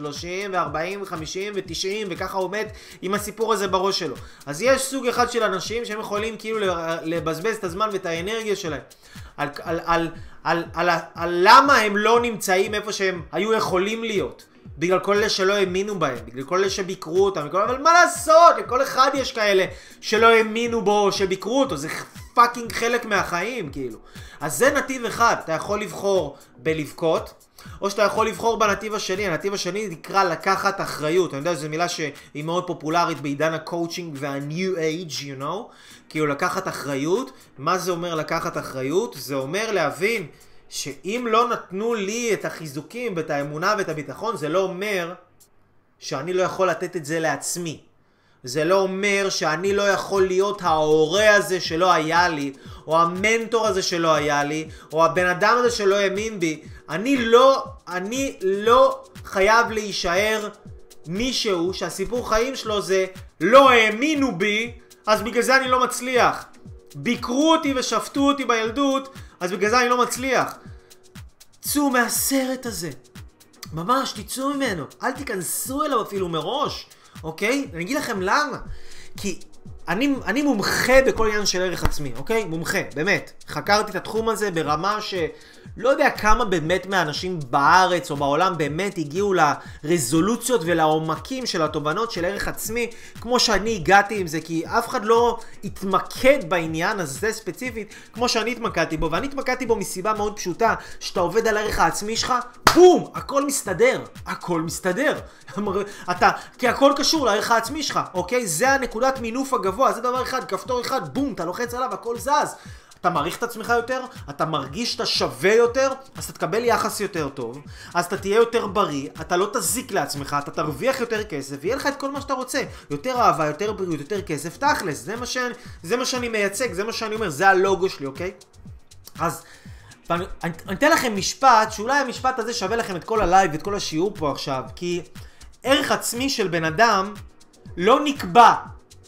ו-30, ו-40, ו-50, ו-90, וככה הוא עומד עם הסיפור הזה בראש שלו. אז יש סוג אחד של אנשים שהם יכולים כאילו לבזבז את הזמן ואת האנרגיה שלהם. על, על, על, על, על, על, על למה הם לא נמצאים איפה שהם היו יכולים להיות. בגלל כל אלה שלא האמינו בהם, בגלל כל אלה שביקרו אותם. אבל מה לעשות, לכל אחד יש כאלה שלא האמינו בו, שביקרו אותו, זה fucking חלק מהחיים, כאילו. אז זה נתיב אחד, אתה יכול לבחור בלבכות, או שאתה יכול לבחור בנתיב השני, הנתיב השני נקרא לקחת אחריות, אני יודע שזו מילה שהיא מאוד פופולרית בעידן ה coaching וה new age, you know, כאילו לקחת אחריות, מה זה אומר לקחת אחריות? זה אומר להבין שאם לא נתנו לי את החיזוקים ואת האמונה ואת הביטחון, זה לא אומר שאני לא יכול לתת את זה לעצמי. זה לא אומר שאני לא יכול להיות ההורה הזה שלא היה לי, או המנטור הזה שלא היה לי, או הבן אדם הזה שלא האמין בי. אני לא, אני לא חייב להישאר מישהו שהסיפור חיים שלו זה לא האמינו בי, אז בגלל זה אני לא מצליח. ביקרו אותי ושפטו אותי בילדות, אז בגלל זה אני לא מצליח. צאו מהסרט הזה. ממש, תצאו ממנו. אל תיכנסו אליו אפילו מראש, אוקיי? אני אגיד לכם למה. כי אני, אני מומחה בכל עניין של ערך עצמי, אוקיי? מומחה, באמת. חקרתי את התחום הזה ברמה ש... לא יודע כמה באמת מהאנשים בארץ או בעולם באמת הגיעו לרזולוציות ולעומקים של התובנות של ערך עצמי, כמו שאני הגעתי עם זה, כי אף אחד לא התמקד בעניין הזה ספציפית, כמו שאני התמקדתי בו, ואני התמקדתי בו מסיבה מאוד פשוטה, שאתה עובד על הערך העצמי שלך, בום! הכל מסתדר. הכל מסתדר. אתה, כי הכל קשור לערך העצמי שלך, אוקיי? זה הנקודת מינוף הגבוה, זה דבר אחד, כפתור אחד, בום, אתה לוחץ עליו, הכל זז. אתה מעריך את עצמך יותר, אתה מרגיש שאתה שווה יותר, אז אתה תקבל יחס יותר טוב, אז אתה תהיה יותר בריא, אתה לא תזיק לעצמך, אתה תרוויח יותר כסף, ויהיה לך את כל מה שאתה רוצה. יותר אהבה, יותר בריאות, יותר כסף, תכלס, זה מה, שאני, זה מה שאני מייצג, זה מה שאני אומר, זה הלוגו שלי, אוקיי? אז... ואני, אני, אני אתן לכם משפט, שאולי המשפט הזה שווה לכם את כל הלייב ואת כל השיעור פה עכשיו, כי ערך עצמי של בן אדם לא נקבע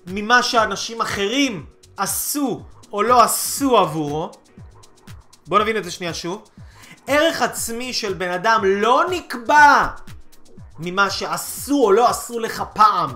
ממה שאנשים אחרים עשו או לא עשו עבורו, בואו נבין את זה שנייה שוב, ערך עצמי של בן אדם לא נקבע ממה שעשו או לא עשו לך פעם.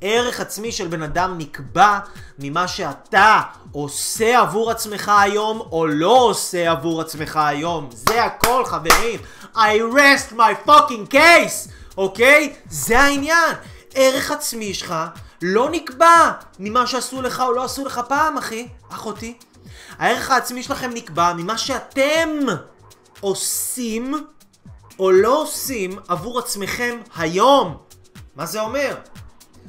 ערך עצמי של בן אדם נקבע ממה שאתה עושה עבור עצמך היום או לא עושה עבור עצמך היום. זה הכל חברים. I rest my fucking case, אוקיי? Okay? זה העניין. ערך עצמי שלך לא נקבע ממה שעשו לך או לא עשו לך פעם, אחי, אחותי. הערך העצמי שלכם נקבע ממה שאתם עושים או לא עושים עבור עצמכם היום. מה זה אומר?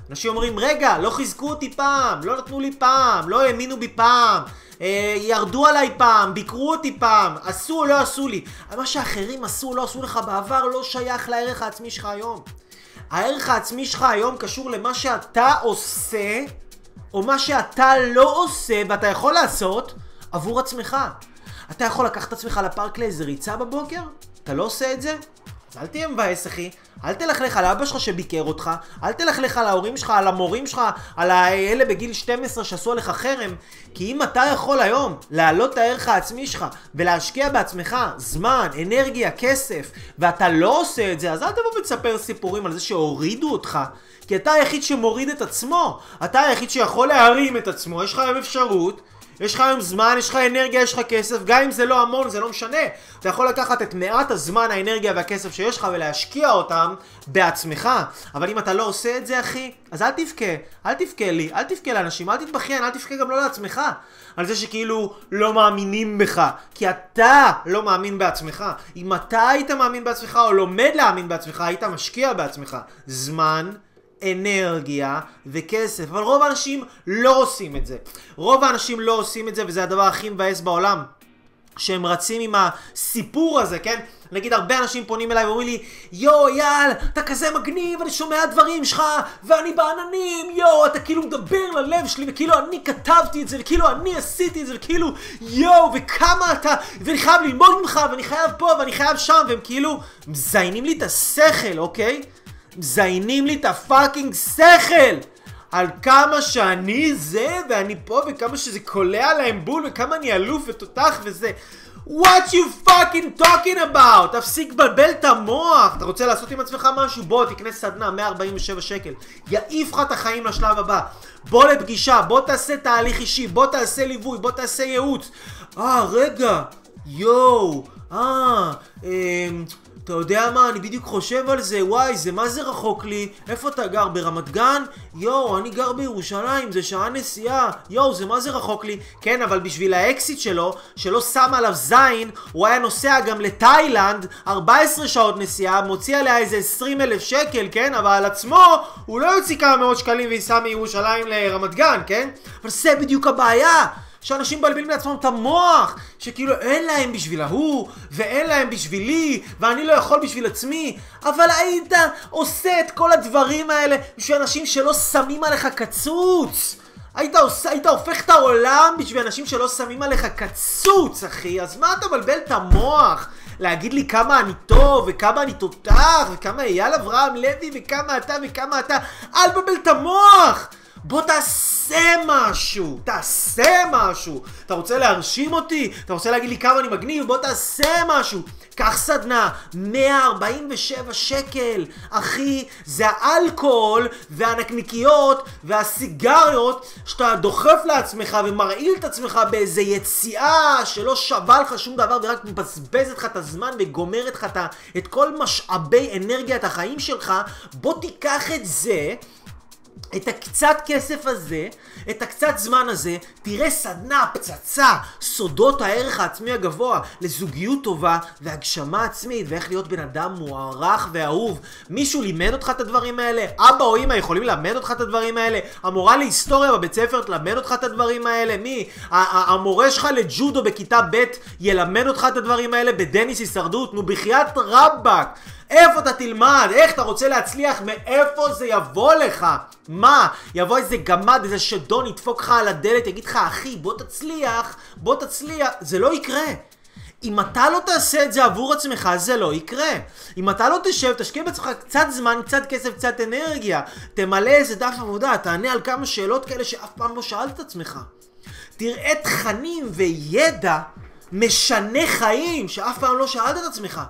אנשים אומרים, רגע, לא חיזקו אותי פעם, לא נתנו לי פעם, לא האמינו בי פעם, אה, ירדו עליי פעם, ביקרו אותי פעם, עשו או לא עשו לי. מה שאחרים עשו או לא עשו לך בעבר לא שייך לערך העצמי שלך היום. הערך העצמי שלך היום קשור למה שאתה עושה, או מה שאתה לא עושה, ואתה יכול לעשות עבור עצמך. אתה יכול לקחת את עצמך לפארק לאיזה ריצה בבוקר? אתה לא עושה את זה? אז אל תהיה מבאס אחי, אל תלכלך על אבא שלך שביקר אותך, אל תלכלך על ההורים שלך, על המורים שלך, על האלה בגיל 12 שעשו עליך חרם, כי אם אתה יכול היום להעלות את הערך העצמי שלך ולהשקיע בעצמך זמן, אנרגיה, כסף, ואתה לא עושה את זה, אז אל תבוא ותספר סיפורים על זה שהורידו אותך, כי אתה היחיד שמוריד את עצמו, אתה היחיד שיכול להרים את עצמו, יש לך היום אפשרות יש לך היום זמן, יש לך אנרגיה, יש לך כסף, גם אם זה לא המון, זה לא משנה. אתה יכול לקחת את מעט הזמן, האנרגיה והכסף שיש לך ולהשקיע אותם בעצמך. אבל אם אתה לא עושה את זה, אחי, אז אל תבכה. אל תבכה לי, אל תבכה לאנשים, אל תתבכיין, אל תבכה גם לא לעצמך. על זה שכאילו לא מאמינים בך. כי אתה לא מאמין בעצמך. אם אתה היית מאמין בעצמך או לומד להאמין בעצמך, היית משקיע בעצמך זמן. אנרגיה וכסף, אבל רוב האנשים לא עושים את זה. רוב האנשים לא עושים את זה וזה הדבר הכי מבאס בעולם. שהם רצים עם הסיפור הזה, כן? נגיד הרבה אנשים פונים אליי ואומרים לי יואו אייל, אתה כזה מגניב, אני שומע דברים שלך ואני בעננים, יואו, אתה כאילו מדבר ללב שלי וכאילו אני כתבתי את זה וכאילו אני עשיתי את זה וכאילו יואו, וכמה אתה, ואני חייב ללמוד ממך ואני חייב פה ואני חייב שם והם כאילו מזיינים לי את השכל, אוקיי? מזיינים לי את הפאקינג שכל! על כמה שאני זה ואני פה וכמה שזה קולע להם בול וכמה אני אלוף ותותח וזה. What you fucking talking about? תפסיק לבלבל את המוח! אתה רוצה לעשות עם עצמך משהו? בוא תקנה סדנה 147 שקל. יעיף לך את החיים לשלב הבא. בוא לפגישה, בוא תעשה תהליך אישי, בוא תעשה ליווי, בוא תעשה ייעוץ. אה רגע, יואו, אה, אמ... אתה יודע מה, אני בדיוק חושב על זה, וואי, זה מה זה רחוק לי? איפה אתה גר? ברמת גן? יואו, אני גר בירושלים, זה שעה נסיעה. יואו, זה מה זה רחוק לי? כן, אבל בשביל האקסיט שלו, שלא שם עליו זין, הוא היה נוסע גם לתאילנד, 14 שעות נסיעה, מוציא עליה איזה 20 אלף שקל, כן? אבל על עצמו, הוא לא יוציא כמה מאות שקלים וייסע מירושלים לרמת גן, כן? אבל זה בדיוק הבעיה. שאנשים מבלבלים לעצמם את המוח, שכאילו אין להם בשביל ההוא, ואין להם בשבילי, ואני לא יכול בשביל עצמי, אבל היית עושה את כל הדברים האלה בשביל אנשים שלא שמים עליך קצוץ. היית, עושה, היית הופך את העולם בשביל אנשים שלא שמים עליך קצוץ, אחי, אז מה אתה מבלבל את המוח? להגיד לי כמה אני טוב, וכמה אני תותח, וכמה אייל אברהם לוי, וכמה אתה, וכמה אתה, אל תבלבל את המוח! בוא תעשה משהו, תעשה משהו. אתה רוצה להרשים אותי? אתה רוצה להגיד לי כמה אני מגניב? בוא תעשה משהו. קח סדנה, 147 שקל. אחי, זה האלכוהול והנקניקיות והסיגריות שאתה דוחף לעצמך ומרעיל את עצמך באיזה יציאה שלא שווה לך שום דבר ורק מבזבזת לך את הזמן וגומרת לך את כל משאבי אנרגיית החיים שלך. בוא תיקח את זה את הקצת כסף הזה, את הקצת זמן הזה, תראה סדנה, פצצה, סודות הערך העצמי הגבוה, לזוגיות טובה והגשמה עצמית, ואיך להיות בן אדם מוערך ואהוב. מישהו לימד אותך את הדברים האלה? אבא או אמא יכולים ללמד אותך את הדברים האלה? המורה להיסטוריה בבית ספר תלמד אותך את הדברים האלה? מי? המורה שלך לג'ודו בכיתה ב' ילמד אותך את הדברים האלה? בדניס הישרדות? נו בחייאת רבאק. איפה אתה תלמד? איך אתה רוצה להצליח? מאיפה זה יבוא לך? מה? יבוא איזה גמד, איזה שדון, ידפוק לך על הדלת, יגיד לך, אחי, בוא תצליח, בוא תצליח. זה לא יקרה. אם אתה לא תעשה את זה עבור עצמך, זה לא יקרה. אם אתה לא תשב, תשקיע בעצמך קצת זמן, קצת כסף, קצת אנרגיה, תמלא איזה דף עבודה, תענה על כמה שאלות כאלה שאף פעם לא שאלת את עצמך. תראה תכנים וידע משנה חיים שאף פעם לא שאלת את עצמך.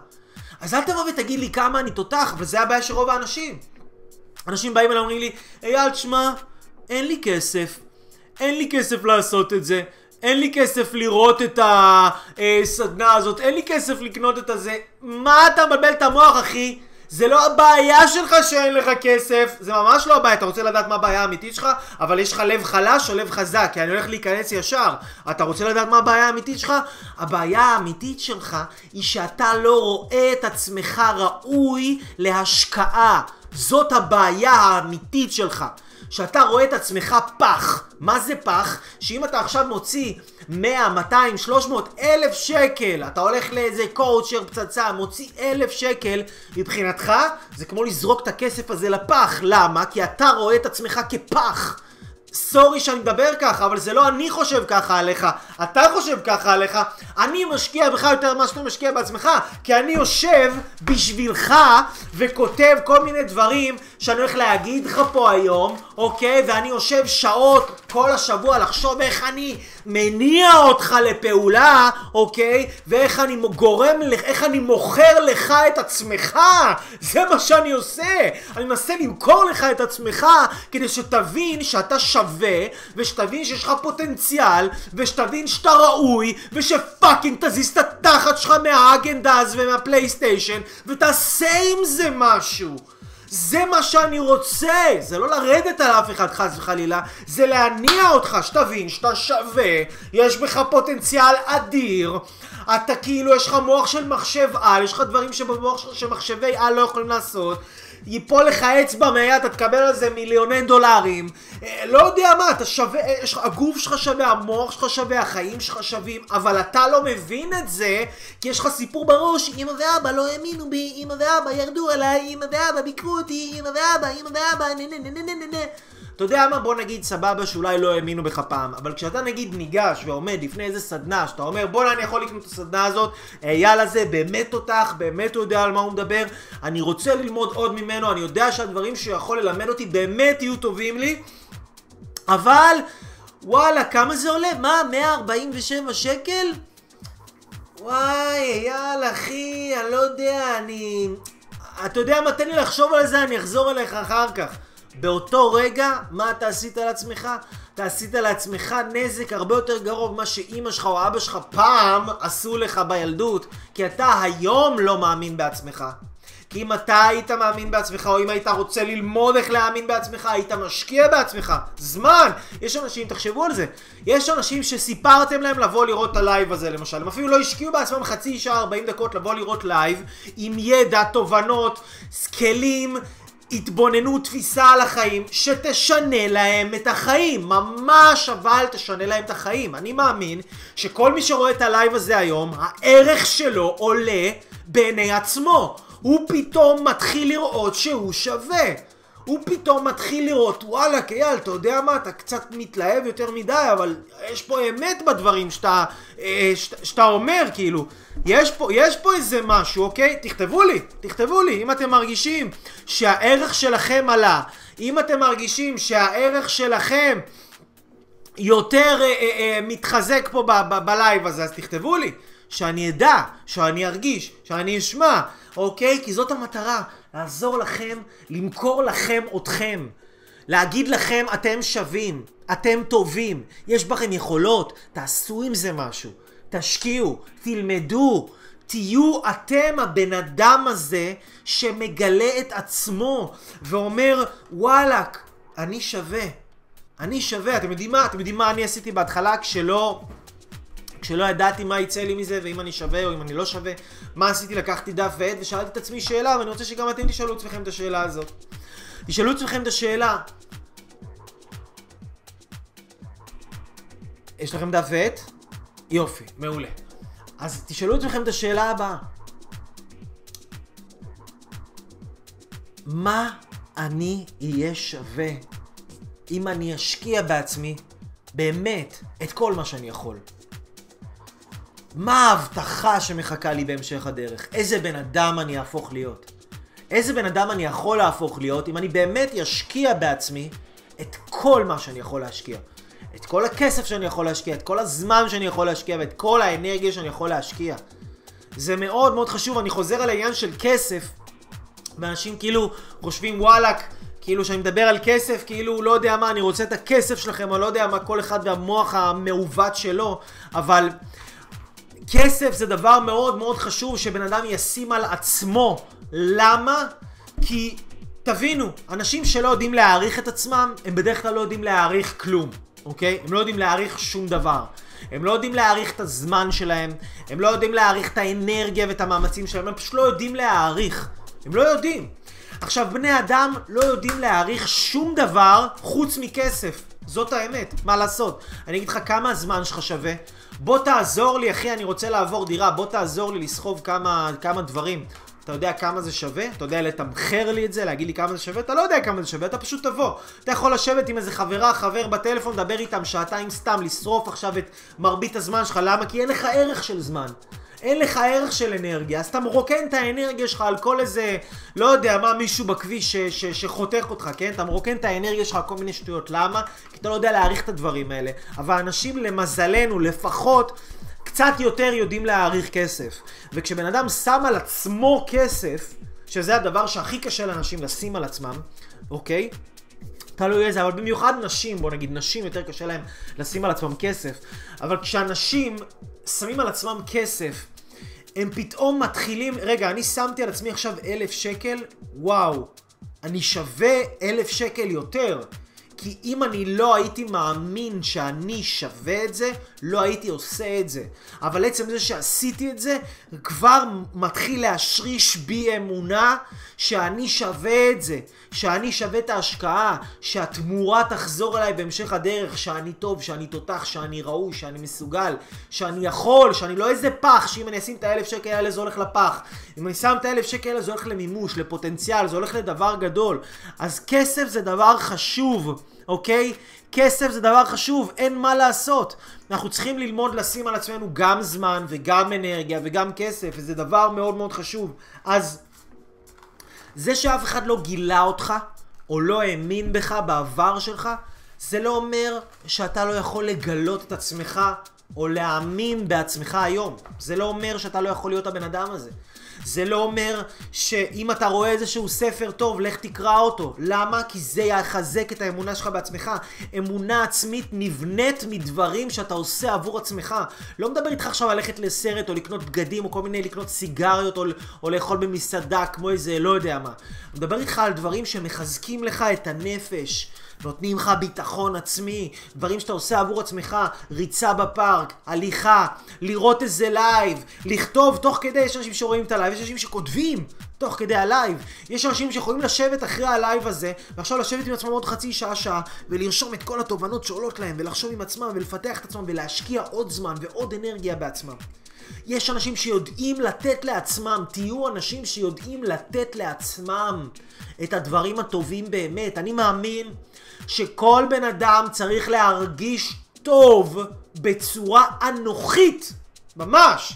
אז אל תבוא ותגיד לי כמה אני תותח, וזה הבעיה של רוב האנשים. אנשים באים אליי ואומרים לי, אייל, תשמע, אין לי כסף. אין לי כסף לעשות את זה. אין לי כסף לראות את הסדנה הזאת, אין לי כסף לקנות את הזה. מה אתה מבלבל את המוח, אחי? זה לא הבעיה שלך שאין לך כסף, זה ממש לא הבעיה, אתה רוצה לדעת מה הבעיה האמיתית שלך, אבל יש לך לב חלש או לב חזק, כי אני הולך להיכנס ישר. אתה רוצה לדעת מה הבעיה האמיתית שלך? הבעיה האמיתית שלך היא שאתה לא רואה את עצמך ראוי להשקעה. זאת הבעיה האמיתית שלך. שאתה רואה את עצמך פח. מה זה פח? שאם אתה עכשיו מוציא 100, 200, 300, אלף שקל, אתה הולך לאיזה קואוצ'ר פצצה, מוציא אלף שקל, מבחינתך זה כמו לזרוק את הכסף הזה לפח. למה? כי אתה רואה את עצמך כפח. סורי שאני מדבר ככה, אבל זה לא אני חושב ככה עליך, אתה חושב ככה עליך, אני משקיע בך יותר ממה שאתה משקיע בעצמך, כי אני יושב בשבילך וכותב כל מיני דברים שאני הולך להגיד לך פה היום, אוקיי? ואני יושב שעות כל השבוע לחשוב איך אני מניע אותך לפעולה, אוקיי? ואיך אני גורם, איך אני מוכר לך את עצמך, זה מה שאני עושה, אני מנסה למכור לך את עצמך כדי שתבין שאתה ש... שווה, ושתבין שיש לך פוטנציאל, ושתבין שאתה ראוי, ושפאקינג תזיז את התחת שלך מהאגנדז ומהפלייסטיישן, ותעשה עם זה משהו. זה מה שאני רוצה, זה לא לרדת על אף אחד חס וחלילה, זה להניע אותך, שתבין שאתה שווה, יש בך פוטנציאל אדיר, אתה כאילו, יש לך מוח של מחשב על, יש לך דברים שבמוח שלך שמחשבי על לא יכולים לעשות, ייפול לך אצבע מהיד, אתה תקבל על זה מיליוני דולרים. אה, לא יודע מה, אתה שווה, אה, הגוף שלך שווה, המוח שלך שווה, החיים שלך שווים, אבל אתה לא מבין את זה, כי יש לך סיפור בראש, אמא ואבא לא האמינו בי, אמא ואבא ירדו עליי, אמא ואבא ביקרו אותי, אמא ואבא, אמא ואבא, נה נה נה נה נה נה אתה יודע מה? בוא נגיד סבבה שאולי לא האמינו בך פעם, אבל כשאתה נגיד ניגש ועומד לפני איזה סדנה, שאתה אומר בואנה אני יכול לקנות את הסדנה הזאת, אייל הזה באמת תותח, באמת הוא יודע על מה הוא מדבר, אני רוצה ללמוד עוד ממנו, אני יודע שהדברים שהוא יכול ללמד אותי באמת יהיו טובים לי, אבל וואלה, כמה זה עולה? מה? 147 שקל? וואי, אייל אחי, אני לא יודע, אני... אתה יודע מה? תן לי לחשוב על זה, אני אחזור אליך אחר כך. באותו רגע, מה אתה עשית לעצמך? אתה עשית לעצמך נזק הרבה יותר גרוע ממה שאימא שלך או אבא שלך פעם עשו לך בילדות, כי אתה היום לא מאמין בעצמך. כי אם אתה היית מאמין בעצמך, או אם היית רוצה ללמוד איך להאמין בעצמך, היית משקיע בעצמך. זמן! יש אנשים, תחשבו על זה, יש אנשים שסיפרתם להם לבוא לראות את הלייב הזה למשל, הם אפילו לא השקיעו בעצמם חצי שעה, 40 דקות לבוא לראות לייב, עם ידע, תובנות, כלים, התבוננות, תפיסה על החיים, שתשנה להם את החיים. ממש אבל תשנה להם את החיים. אני מאמין שכל מי שרואה את הלייב הזה היום, הערך שלו עולה בעיני עצמו. הוא פתאום מתחיל לראות שהוא שווה. הוא פתאום מתחיל לראות, וואלה, אייל, אתה יודע מה, אתה קצת מתלהב יותר מדי, אבל יש פה אמת בדברים שאתה, אה, שאתה, שאתה אומר, כאילו. יש פה, יש פה איזה משהו, אוקיי? תכתבו לי, תכתבו לי, אם אתם מרגישים שהערך שלכם עלה, אם אתם מרגישים שהערך שלכם יותר אה, אה, אה, מתחזק פה בלייב הזה, אז תכתבו לי. שאני אדע, שאני ארגיש, שאני אשמע, אוקיי? כי זאת המטרה, לעזור לכם, למכור לכם אתכם. להגיד לכם, אתם שווים, אתם טובים, יש בכם יכולות, תעשו עם זה משהו. תשקיעו, תלמדו, תהיו אתם הבן אדם הזה שמגלה את עצמו ואומר, וואלאק, אני שווה. אני שווה. אתם יודעים מה? אתם יודעים מה אני עשיתי בהתחלה כשלא... כשלא ידעתי מה יצא לי מזה, ואם אני שווה או אם אני לא שווה, מה עשיתי? לקחתי דף ועט ושאלתי את עצמי שאלה, ואני רוצה שגם אתם תשאלו עצמכם את השאלה הזאת. תשאלו עצמכם את השאלה. יש לכם דף ועט? יופי, מעולה. אז תשאלו עצמכם את השאלה הבאה. מה אני אהיה שווה אם אני אשקיע בעצמי באמת את כל מה שאני יכול? מה ההבטחה שמחכה לי בהמשך הדרך? איזה בן אדם אני אהפוך להיות? איזה בן אדם אני יכול להפוך להיות אם אני באמת אשקיע בעצמי את כל מה שאני יכול להשקיע? את כל הכסף שאני יכול להשקיע, את כל הזמן שאני יכול להשקיע ואת כל האנרגיה שאני יכול להשקיע. זה מאוד מאוד חשוב, אני חוזר על העניין של כסף, ואנשים כאילו חושבים וואלאק, כאילו שאני מדבר על כסף, כאילו לא יודע מה, אני רוצה את הכסף שלכם, או לא יודע מה, כל אחד והמוח המעוות שלו, אבל כסף זה דבר מאוד מאוד חשוב שבן אדם ישים על עצמו. למה? כי תבינו, אנשים שלא יודעים להעריך את עצמם, הם בדרך כלל לא יודעים להעריך כלום. אוקיי? הם לא יודעים להעריך שום דבר. הם לא יודעים להעריך את הזמן שלהם, הם לא יודעים להעריך את האנרגיה ואת המאמצים שלהם, הם פשוט לא יודעים להעריך. הם לא יודעים. עכשיו, בני אדם לא יודעים להעריך שום דבר חוץ מכסף. זאת האמת, מה לעשות? אני אגיד לך כמה הזמן שלך שווה. בוא תעזור לי, אחי, אני רוצה לעבור דירה, בוא תעזור לי לסחוב כמה, כמה דברים. אתה יודע כמה זה שווה? אתה יודע לתמחר לי את זה? להגיד לי כמה זה שווה? אתה לא יודע כמה זה שווה, אתה פשוט תבוא. אתה יכול לשבת עם איזה חברה, חבר בטלפון, לדבר איתם שעתיים סתם, לשרוף עכשיו את מרבית הזמן שלך. למה? כי אין לך ערך של זמן. אין לך ערך של אנרגיה, אז אתה מרוקן את האנרגיה שלך על כל איזה, לא יודע מה, מישהו בכביש ש- ש- שחותך אותך, כן? אתה מרוקן את האנרגיה שלך על כל מיני שטויות. למה? כי אתה לא יודע להעריך את הדברים האלה. אבל אנשים, למזלנו, לפחות, קצת יותר יודעים להעריך כסף. וכשבן אדם שם על עצמו כסף, שזה הדבר שהכי קשה לאנשים לשים על עצמם, אוקיי? תלוי איזה, אבל במיוחד נשים, בוא נגיד, נשים יותר קשה להם לשים על עצמם כסף. אבל כשאנשים שמים על עצמם כסף, הם פתאום מתחילים, רגע, אני שמתי על עצמי עכשיו אלף שקל, וואו, אני שווה אלף שקל יותר. כי אם אני לא הייתי מאמין שאני שווה את זה, לא הייתי עושה את זה. אבל עצם זה שעשיתי את זה, כבר מתחיל להשריש בי אמונה שאני שווה את זה. שאני שווה את ההשקעה, שהתמורה תחזור אליי בהמשך הדרך, שאני טוב, שאני תותח, שאני ראוי, שאני מסוגל, שאני יכול, שאני לא איזה פח, שאם אני אשים את האלף שקל האלה זה הולך לפח. אם אני שם את האלף שקל האלה זה הולך למימוש, לפוטנציאל, זה הולך לדבר גדול. אז כסף זה דבר חשוב. אוקיי? כסף זה דבר חשוב, אין מה לעשות. אנחנו צריכים ללמוד לשים על עצמנו גם זמן וגם אנרגיה וגם כסף, וזה דבר מאוד מאוד חשוב. אז זה שאף אחד לא גילה אותך, או לא האמין בך בעבר שלך, זה לא אומר שאתה לא יכול לגלות את עצמך או להאמין בעצמך היום. זה לא אומר שאתה לא יכול להיות הבן אדם הזה. זה לא אומר שאם אתה רואה איזשהו ספר טוב, לך תקרא אותו. למה? כי זה יחזק את האמונה שלך בעצמך. אמונה עצמית נבנית מדברים שאתה עושה עבור עצמך. לא מדבר איתך עכשיו ללכת לסרט או לקנות בגדים או כל מיני לקנות סיגריות או, או לאכול במסעדה כמו איזה לא יודע מה. מדבר איתך על דברים שמחזקים לך את הנפש. נותנים לך ביטחון עצמי, דברים שאתה עושה עבור עצמך, ריצה בפארק, הליכה, לראות איזה לייב, לכתוב תוך כדי, יש אנשים שרואים את הלייב, יש אנשים שכותבים תוך כדי הלייב, יש אנשים שיכולים לשבת אחרי הלייב הזה, ועכשיו לשבת עם עצמם עוד חצי שעה, שעה, ולרשום את כל התובנות שעולות להם, ולחשוב עם עצמם, ולפתח את עצמם, ולהשקיע עוד זמן ועוד אנרגיה בעצמם. יש אנשים שיודעים לתת לעצמם, תהיו אנשים שיודעים לתת לעצמם את הדברים הטובים באמת. אני מאמין שכל בן אדם צריך להרגיש טוב בצורה אנוכית, ממש.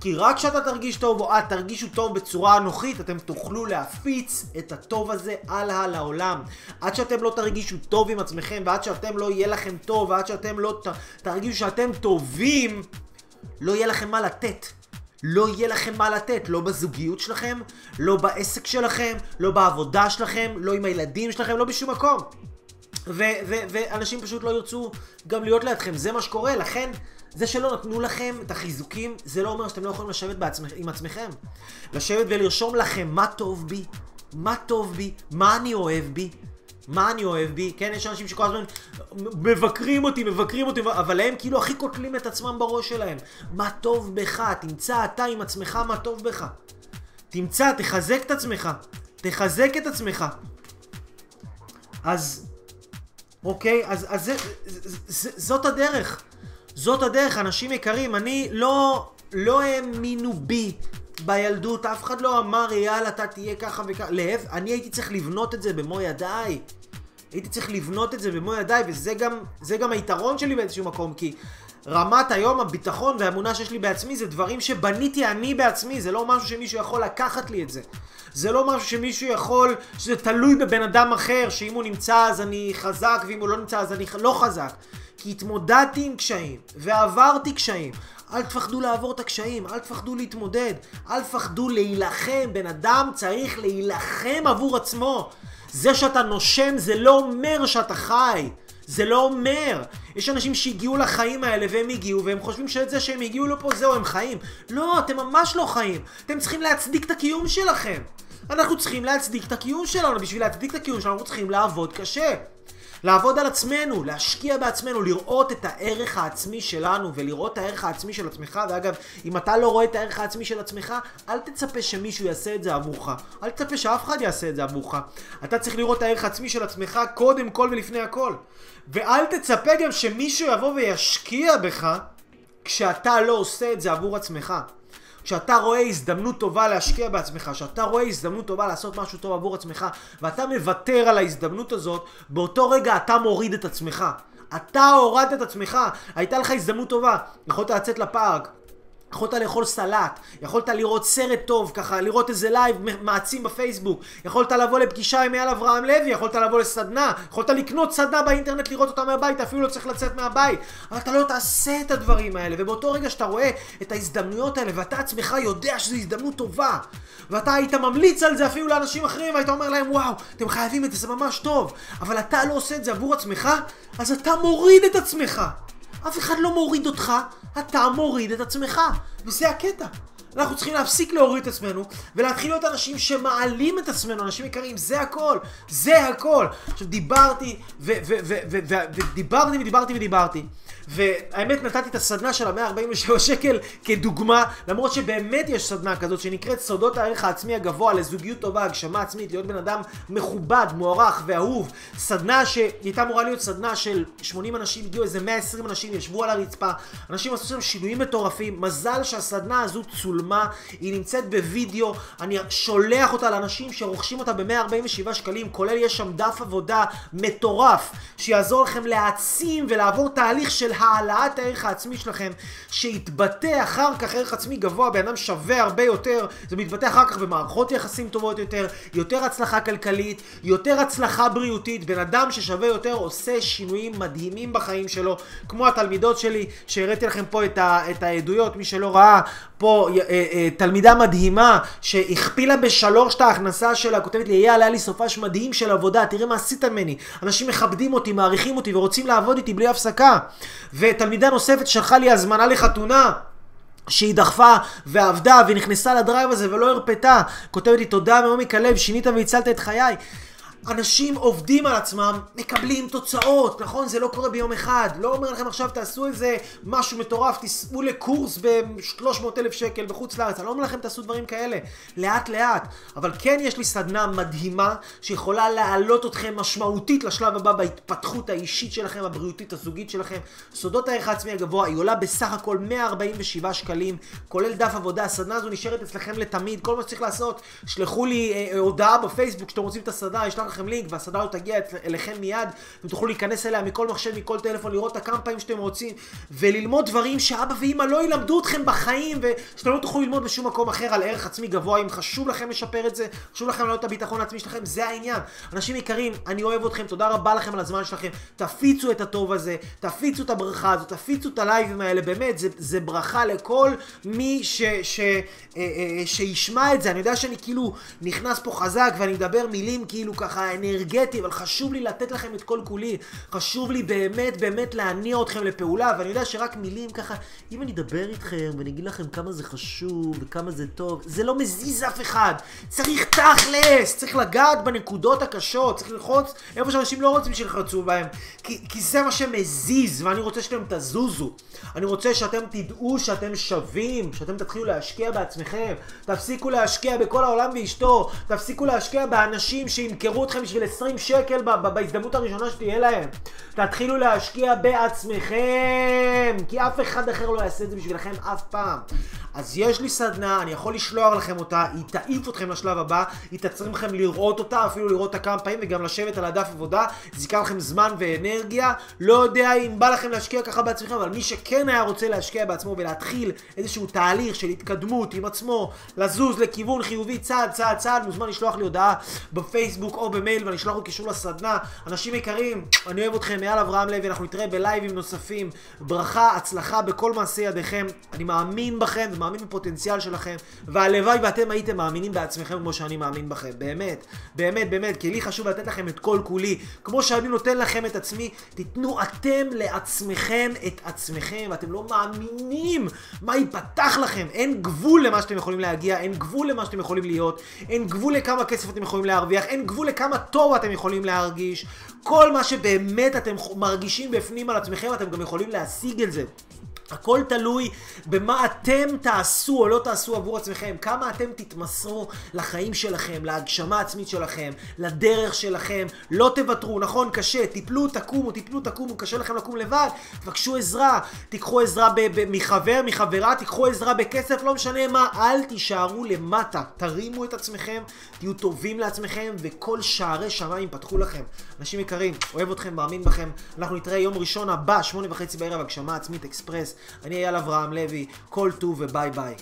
כי רק כשאתה תרגיש טוב או את תרגישו טוב בצורה אנוכית, אתם תוכלו להפיץ את הטוב הזה הלאה לעולם. עד שאתם לא תרגישו טוב עם עצמכם, ועד שאתם לא יהיה לכם טוב, ועד שאתם לא ת, תרגישו שאתם טובים, לא יהיה לכם מה לתת. לא יהיה לכם מה לתת, לא בזוגיות שלכם, לא בעסק שלכם, לא בעבודה שלכם, לא עם הילדים שלכם, לא בשום מקום. ואנשים פשוט לא ירצו גם להיות לידכם, זה מה שקורה, לכן זה שלא נתנו לכם את החיזוקים, זה לא אומר שאתם לא יכולים לשבת בעצמכ... עם עצמכם. לשבת ולרשום לכם מה טוב בי, מה טוב בי, מה אני אוהב בי, מה אני אוהב בי, כן, יש אנשים שכל הזמן מבקרים אותי, מבקרים אותי, אבל הם כאילו הכי קוטלים את עצמם בראש שלהם. מה טוב בך, תמצא אתה עם עצמך מה טוב בך. תמצא, תחזק את עצמך, תחזק את עצמך. אז, אוקיי, אז, אז זה, זה, זה, זאת הדרך. זאת הדרך, אנשים יקרים, אני לא, לא האמינו בי בילדות, אף אחד לא אמר, יאללה, אתה תהיה ככה וככה. להפך, אני הייתי צריך לבנות את זה במו ידיי. הייתי צריך לבנות את זה במו ידיי, וזה גם, גם היתרון שלי באיזשהו מקום, כי רמת היום הביטחון והאמונה שיש לי בעצמי זה דברים שבניתי אני בעצמי, זה לא משהו שמישהו יכול לקחת לי את זה. זה לא משהו שמישהו יכול, שזה תלוי בבן אדם אחר, שאם הוא נמצא אז אני חזק, ואם הוא לא נמצא אז אני לא חזק. כי התמודדתי עם קשיים, ועברתי קשיים. אל תפחדו לעבור את הקשיים, אל תפחדו להתמודד, אל תפחדו להילחם. בן אדם צריך להילחם עבור עצמו. זה שאתה נושם זה לא אומר שאתה חי. זה לא אומר. יש אנשים שהגיעו לחיים האלה והם הגיעו והם חושבים שאת זה שהם הגיעו לפה זהו הם חיים. לא, אתם ממש לא חיים. אתם צריכים להצדיק את הקיום שלכם. אנחנו צריכים להצדיק את הקיום שלנו. בשביל להצדיק את הקיום שלנו אנחנו צריכים לעבוד קשה. לעבוד על עצמנו, להשקיע בעצמנו, לראות את הערך העצמי שלנו ולראות את הערך העצמי של עצמך. ואגב, אם אתה לא רואה את הערך העצמי של עצמך, אל תצפה שמישהו יעשה את זה עבורך. אל תצפה שאף אחד יעשה את זה עבורך. אתה צריך לראות את הערך העצמי של עצמך קודם כל ולפני הכל. ואל תצפה גם שמישהו יבוא וישקיע בך כשאתה לא עושה את זה עבור עצמך. כשאתה רואה הזדמנות טובה להשקיע בעצמך, כשאתה רואה הזדמנות טובה לעשות משהו טוב עבור עצמך, ואתה מוותר על ההזדמנות הזאת, באותו רגע אתה מוריד את עצמך. אתה הורדת את עצמך, הייתה לך הזדמנות טובה, יכולת לצאת לפארק, יכולת לאכול סלט, יכולת לראות סרט טוב, ככה לראות איזה לייב מעצים בפייסבוק, יכולת לבוא לפגישה עם אייל אברהם לוי, יכולת לבוא לסדנה, יכולת לקנות סדנה באינטרנט לראות אותה מהבית, אפילו לא צריך לצאת מהבית, אבל אתה לא תעשה את הדברים האלה, ובאותו רגע שאתה רואה את ההזדמנויות האלה, ואתה עצמך יודע שזו הזדמנות טובה, ואתה היית ממליץ על זה אפילו לאנשים אחרים, והיית אומר להם וואו, אתם חייבים את זה, זה ממש טוב, אבל אתה לא עושה את זה עבור עצמך, אז אתה מוריד את עצמך. אף אחד לא מוריד אותך, אתה מוריד את עצמך. וזה הקטע. אנחנו צריכים להפסיק להוריד את עצמנו, ולהתחיל להיות אנשים שמעלים את עצמנו, אנשים יקרים, זה הכל, זה הכל. עכשיו דיברתי, ודיברתי ודיברתי ודיברתי. והאמת נתתי את הסדנה של ה-147 שקל כדוגמה, למרות שבאמת יש סדנה כזאת שנקראת סודות הערך העצמי הגבוה לזוגיות טובה, הגשמה עצמית, להיות בן אדם מכובד, מוערך ואהוב. סדנה שהייתה אמורה להיות סדנה של 80 אנשים, הגיעו איזה 120 אנשים, ישבו על הרצפה, אנשים עשו שם שינויים מטורפים. מזל שהסדנה הזו צולמה, היא נמצאת בווידאו, אני שולח אותה לאנשים שרוכשים אותה ב-147 שקלים, כולל יש שם דף עבודה מטורף, שיעזור לכם להעצים ולעבור תהליך של העלאת הערך העצמי שלכם, שיתבטא אחר כך ערך עצמי גבוה, בן אדם שווה הרבה יותר, זה מתבטא אחר כך במערכות יחסים טובות יותר, יותר הצלחה כלכלית, יותר הצלחה בריאותית, בן אדם ששווה יותר עושה שינויים מדהימים בחיים שלו, כמו התלמידות שלי, שהראיתי לכם פה את, ה, את העדויות, מי שלא ראה, פה אה, אה, תלמידה מדהימה, שהכפילה בשלוש את ההכנסה שלה, כותבת לי, אייל, היה לי סופש מדהים של עבודה, תראה מה עשית ממני, אנשים מכבדים אותי, מעריכים אותי ורוצים לעבוד איתי בלי הפסקה. ותלמידה נוספת שלחה לי הזמנה לחתונה. שהיא דחפה ועבדה ונכנסה לדרייב הזה ולא הרפתה. כותבת לי תודה מעומק הלב, שינית והצלת את חיי. אנשים עובדים על עצמם, מקבלים תוצאות, נכון? זה לא קורה ביום אחד. לא אומר לכם עכשיו תעשו איזה משהו מטורף, תיסעו לקורס ב-300 אלף שקל בחוץ לארץ. אני לא אומר לכם תעשו דברים כאלה. לאט לאט. אבל כן יש לי סדנה מדהימה שיכולה להעלות אתכם משמעותית לשלב הבא בהתפתחות האישית שלכם, הבריאותית, הזוגית שלכם. סודות הערך העצמי הגבוה, היא עולה בסך הכל 147 שקלים, כולל דף עבודה. הסדנה הזו נשארת אצלכם לתמיד. כל מה שצריך לעשות, שלחו לי אה, אה, הודעה בפייסבוק שאתם רוצים את הסדנה, לכם לינק והסדרה לא תגיע אליכם מיד, אתם תוכלו להיכנס אליה מכל מחשב, מכל טלפון, לראות אותה כמה פעמים שאתם רוצים, וללמוד דברים שאבא ואמא לא ילמדו אתכם בחיים, ושאתם לא תוכלו ללמוד בשום מקום אחר על ערך עצמי גבוה, אם חשוב לכם לשפר את זה, חשוב לכם להעלות את הביטחון העצמי שלכם, זה העניין. אנשים יקרים, אני אוהב אתכם, תודה רבה לכם על הזמן שלכם, תפיצו את הטוב הזה, תפיצו את הברכה הזאת, תפיצו את הלייבים האלה, באמת, זה, זה ברכה לכל מי ש, ש, ש, אה, אה, שישמע את זה, אני יודע שאני כאילו נכנס פה חזק ואני מדבר מילים כאילו ככה אנרגטי, אבל חשוב לי לתת לכם את כל כולי. חשוב לי באמת באמת להניע אתכם לפעולה, ואני יודע שרק מילים ככה, אם אני אדבר איתכם ואני אגיד לכם כמה זה חשוב וכמה זה טוב, זה לא מזיז אף אחד. צריך תכלס, צריך לגעת בנקודות הקשות, צריך ללחוץ איפה שאנשים לא רוצים שילחצו בהם. כי, כי זה מה שמזיז, ואני רוצה שאתם תזוזו. אני רוצה שאתם תדעו שאתם שווים, שאתם תתחילו להשקיע בעצמכם. תפסיקו להשקיע בכל העולם ואשתו, תפסיקו להשקיע באנשים שימכרו אתכם בשביל 20 שקל בהזדמנות הראשונה שתהיה להם. תתחילו להשקיע בעצמכם, כי אף אחד אחר לא יעשה את זה בשבילכם אף פעם. אז יש לי סדנה, אני יכול לשלוח לכם אותה, היא תעיף אתכם לשלב הבא, היא תצרים לכם לראות אותה, אפילו לראות אותה כמה פעמים וגם לשבת על הדף עבודה, זה ייקח לכם זמן ואנרגיה. לא יודע אם בא לכם להשקיע ככה בעצמכם, אבל מי שכן היה רוצה להשקיע בעצמו ולהתחיל איזשהו תהליך של התקדמות עם עצמו, לזוז לכיוון חיובי צעד צעד צעד, מוזמן לשלוח לי הודעה בפייסבוק או במייל ואני אשלח לו קישור לסדנה. אנשים יקרים, אני אוהב אתכם, אייל אברהם לוי, אנחנו נתראה בלייבים נוספים. ברכה, הצלחה בכל מעשי ידיכם. אני מאמין בכם ומאמין בפוטנציאל שלכם, והלוואי ואתם הייתם מאמינים בעצמכם כמו שאני מאמין בכם. באמת, באמת, באמת, כי לי חשוב לתת לכם את כל כולי. כמו שאני נותן לכם את עצמי, תיתנו אתם לעצמכם את עצמכם, ואתם לא מאמינים מה ייפתח לכם. אין גבול למה שאתם יכולים להגיע, אין גבול למה שאתם יכולים להיות, אין גבול לכמה כסף אתם יכולים להרוויח, אין גבול לכמה טוב אתם יכולים להרגיש. כל מה שבאמת אתם מרגישים בפנים על עצמכם, אתם גם יכולים להשיג את זה. הכל תלוי במה אתם תעשו או לא תעשו עבור עצמכם, כמה אתם תתמסרו לחיים שלכם, להגשמה העצמית שלכם, לדרך שלכם, לא תוותרו, נכון, קשה, תיפלו, תקומו, תיפלו, תקומו, קשה לכם לקום לבד, תבקשו עזרה, תיקחו עזרה מחבר, מחברה, תיקחו עזרה בכסף, לא משנה מה, אל תישארו למטה, תרימו את עצמכם, תהיו טובים לעצמכם, וכל שערי שמיים פתחו לכם. אנשים יקרים, אוהב אתכם, מאמין בכם, אנחנו נתראה יום ראשון הבא, שמונה וחצי בערב, הגשמה עצמית אקספרס. אני אייל אברהם לוי, כל טוב וביי ביי.